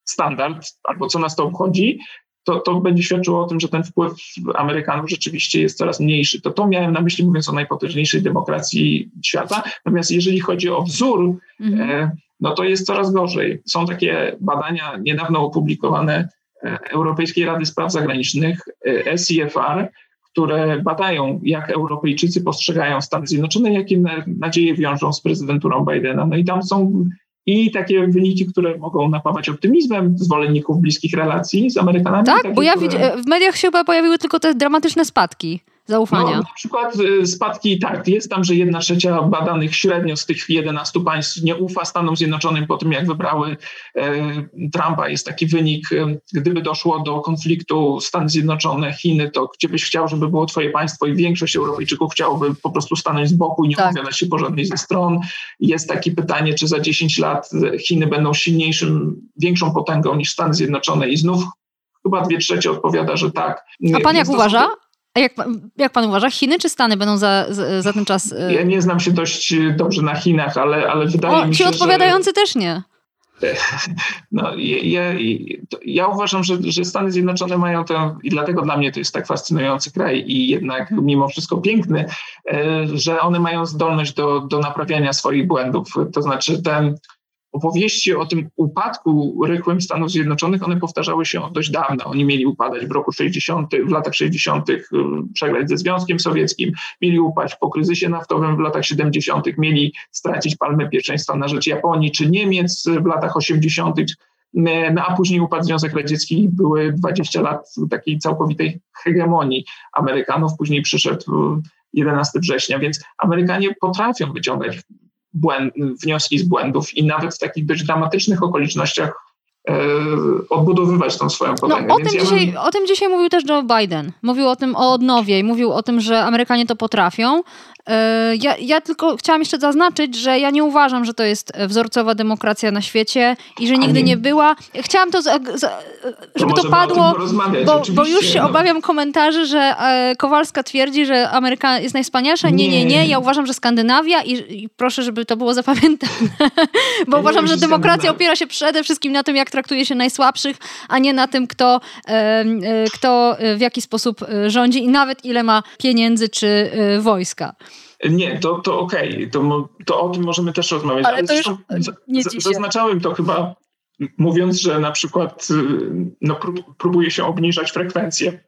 standard albo co nas to obchodzi, to, to będzie świadczyło o tym, że ten wpływ Amerykanów rzeczywiście jest coraz mniejszy. To to miałem na myśli, mówiąc o najpotężniejszej demokracji świata. Natomiast jeżeli chodzi o wzór, mhm. e, no to jest coraz gorzej. Są takie badania niedawno opublikowane e, Europejskiej Rady Spraw Zagranicznych, e, SIFR, które badają, jak Europejczycy postrzegają Stany Zjednoczone, jakie nadzieje wiążą z prezydenturą Bidena. No i tam są i takie wyniki, które mogą napawać optymizmem zwolenników bliskich relacji z Amerykanami. Tak, takie, bo ja które... w mediach się chyba pojawiły tylko te dramatyczne spadki zaufania. No, na przykład y, spadki, tak, jest tam, że jedna trzecia badanych średnio z tych 11 państw nie ufa Stanom Zjednoczonym po tym, jak wybrały e, Trumpa. Jest taki wynik, e, gdyby doszło do konfliktu Stany Zjednoczone, Chiny, to gdzie byś chciał, żeby było twoje państwo i większość Europejczyków chciałoby po prostu stanąć z boku i nie tak. opowiadać się po żadnej ze stron. Jest takie pytanie, czy za 10 lat Chiny będą silniejszym, większą potęgą niż Stany Zjednoczone i znów chyba dwie trzecie odpowiada, że tak. A pan jak uważa? A jak, jak pan uważa, Chiny czy Stany będą za, za, za ten czas? Y, ja nie znam się dość dobrze na Chinach, ale, ale wydaje o, mi się, ci odpowiadający że... też nie. No, ja, ja, uważam, że, że, Stany Zjednoczone mają to, i dlatego dla mnie to jest tak fascynujący kraj i jednak mhm. mimo wszystko piękny, e, że one mają zdolność do, do naprawiania swoich błędów. To znaczy ten opowieści o tym upadku rychłym Stanów Zjednoczonych, one powtarzały się dość dawna. Oni mieli upadać w roku 60., w latach 60., y, przegrać ze Związkiem Sowieckim, mieli upaść po kryzysie naftowym w latach 70., mieli stracić palmę pierwszeństwa na rzecz Japonii czy Niemiec w latach 80., no a później upadł Związek Radziecki były 20 lat takiej całkowitej hegemonii Amerykanów. Później przyszedł 11 września, więc Amerykanie potrafią wyciągać błęd, wnioski z błędów i nawet w takich dość dramatycznych okolicznościach e, odbudowywać tą swoją potęgę. No, o, tym ja dzisiaj, bym... o tym dzisiaj mówił też Joe Biden. Mówił o tym o odnowie i mówił o tym, że Amerykanie to potrafią. E, ja, ja tylko chciałam jeszcze zaznaczyć, że ja nie uważam, że to jest wzorcowa demokracja na świecie i że nigdy nie. nie była. Chciałam to, za, za, żeby to, to padło, bo, bo, już się no. obawiam komentarzy, że e, Kowalska twierdzi, że Ameryka jest najwspanialsza. Nie, nie, nie. Ja uważam, że Skandynawia i, i proszę, żeby to było zapamiętane, bo ja uważam, że demokracja opiera się przede wszystkim na tym, jak traktuje się najsłabszych, a nie na tym, kto, e, kto w jaki sposób rządzi i nawet ile ma pieniędzy czy wojska. Nie, to, to okej, okay. to, to o tym możemy też rozmawiać. Ale, ale to już nie zaznaczałem to chyba mówiąc, że na przykład y, no, próbuje się obniżać frekwencję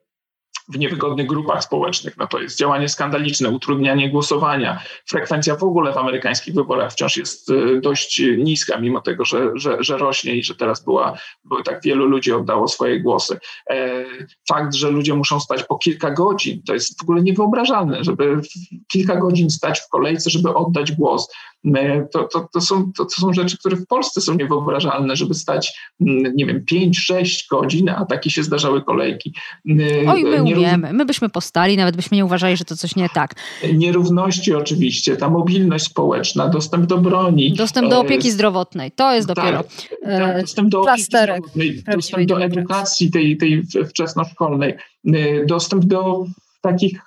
w niewygodnych grupach społecznych. No to jest działanie skandaliczne, utrudnianie głosowania. Frekwencja w ogóle w amerykańskich wyborach wciąż jest y, dość niska, mimo tego, że, że, że rośnie i że teraz była, były tak wielu ludzi oddało swoje głosy. E, fakt, że ludzie muszą stać po kilka godzin, to jest w ogóle niewyobrażalne, żeby kilka godzin stać w kolejce, żeby oddać głos. To, to, to, są, to, to są rzeczy, które w Polsce są niewyobrażalne, żeby stać, mm, nie wiem, 5-6 godzin, a takie się zdarzały kolejki. Oj, my nie umiemy. My byśmy postali, nawet byśmy nie uważali, że to coś nie tak. Nierówności oczywiście, ta mobilność społeczna, dostęp do broni. Dostęp do opieki e, zdrowotnej, to jest dopiero tak, tak, dostęp do opieki zdrowotnej, dostęp do edukacji tej, tej wczesnoszkolnej, e, dostęp do takich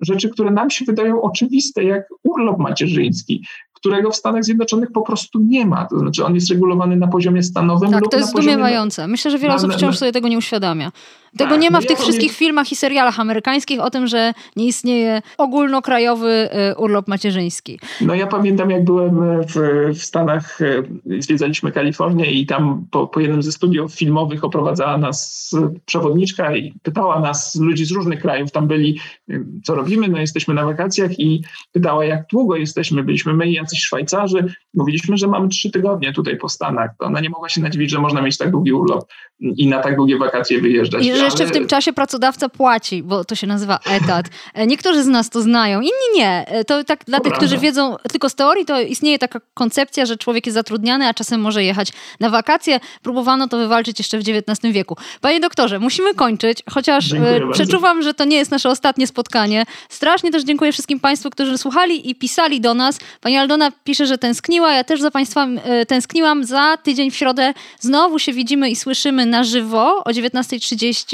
rzeczy, które nam się wydają oczywiste, jak urlop macierzyński, którego w Stanach Zjednoczonych po prostu nie ma. To znaczy on jest regulowany na poziomie stanowym. Tak, to jest zdumiewające. Myślę, że wiele osób wciąż sobie tego nie uświadamia. Tego tak, nie ma w tych wszystkich filmach i serialach amerykańskich o tym, że nie istnieje ogólnokrajowy y, urlop macierzyński. No ja pamiętam, jak byłem w, w Stanach, y, zwiedzaliśmy Kalifornię i tam po, po jednym ze studiów filmowych oprowadzała nas przewodniczka i pytała nas, ludzi z różnych krajów tam byli, y, co robimy, no jesteśmy na wakacjach i pytała, jak długo jesteśmy, byliśmy my i jacyś Szwajcarzy Mówiliśmy, że mamy trzy tygodnie tutaj po Stanach. To ona nie mogła się nadziwić, że można mieć tak długi urlop i na tak długie wakacje wyjeżdżać. I że jeszcze ale... w tym czasie pracodawca płaci, bo to się nazywa etat. E, niektórzy z nas to znają, inni nie. E, to tak dla tych, którzy wiedzą tylko z teorii, to istnieje taka koncepcja, że człowiek jest zatrudniany, a czasem może jechać na wakacje. Próbowano to wywalczyć jeszcze w XIX wieku. Panie doktorze, musimy kończyć, chociaż e, dziękuję przeczuwam, bardzo. że to nie jest nasze ostatnie spotkanie. Strasznie też dziękuję wszystkim Państwu, którzy słuchali i pisali do nas. Pani Aldona pisze, że tęskniła. Ja też za Państwem tęskniłam. Za tydzień w środę znowu się widzimy i słyszymy na żywo o 19.30,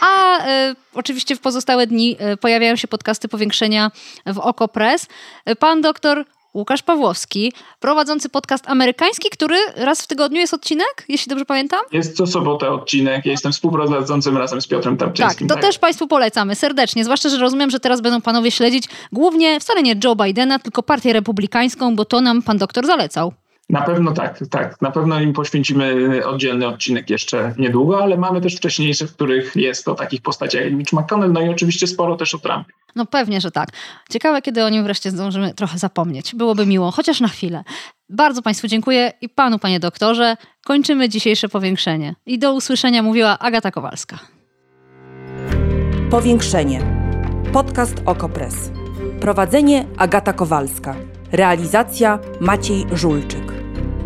a e, oczywiście w pozostałe dni e, pojawiają się podcasty powiększenia w OkoPress. E, pan doktor Łukasz Pawłowski, prowadzący podcast amerykański, który raz w tygodniu jest odcinek, jeśli dobrze pamiętam? Jest co sobotę odcinek. Ja jestem współprowadzącym razem z Piotrem Tarczyńskim. Tak, to tak. też Państwu polecamy serdecznie. Zwłaszcza, że rozumiem, że teraz będą panowie śledzić głównie wcale nie Joe Bidena, tylko partię republikańską, bo to nam pan doktor zalecał. Na pewno tak, tak. Na pewno im poświęcimy oddzielny odcinek jeszcze niedługo, ale mamy też wcześniejsze, w których jest o takich postaciach jak Mitch McConnell, no i oczywiście sporo też o Trumpie. No pewnie, że tak. Ciekawe, kiedy o nim wreszcie zdążymy trochę zapomnieć. Byłoby miło, chociaż na chwilę. Bardzo Państwu dziękuję i Panu, Panie Doktorze. Kończymy dzisiejsze powiększenie. I do usłyszenia mówiła Agata Kowalska. Powiększenie. Podcast OKO.press. Prowadzenie Agata Kowalska. Realizacja Maciej Żulczyk.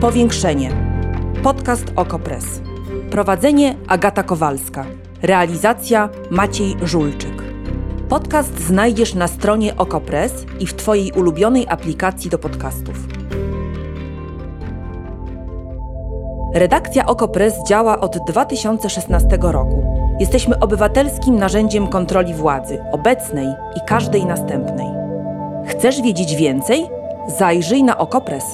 Powiększenie. Podcast Okopres. Prowadzenie Agata Kowalska. Realizacja Maciej Żulczyk. Podcast znajdziesz na stronie Okopres i w Twojej ulubionej aplikacji do podcastów. Redakcja Okopres działa od 2016 roku. Jesteśmy obywatelskim narzędziem kontroli władzy, obecnej i każdej następnej. Chcesz wiedzieć więcej? Zajrzyj na Okopres.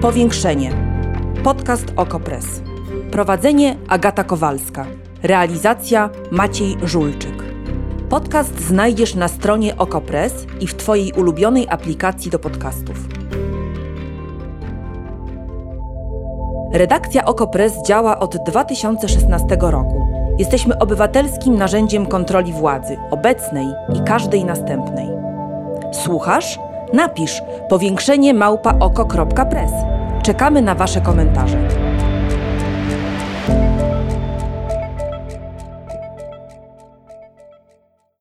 Powiększenie. Podcast Okopres. Prowadzenie Agata Kowalska. Realizacja Maciej Żulczyk. Podcast znajdziesz na stronie Okopres i w Twojej ulubionej aplikacji do podcastów. Redakcja Okopres działa od 2016 roku. Jesteśmy obywatelskim narzędziem kontroli władzy, obecnej i każdej następnej. Słuchasz? Napisz powiększenie małpa oko.press. Czekamy na Wasze komentarze.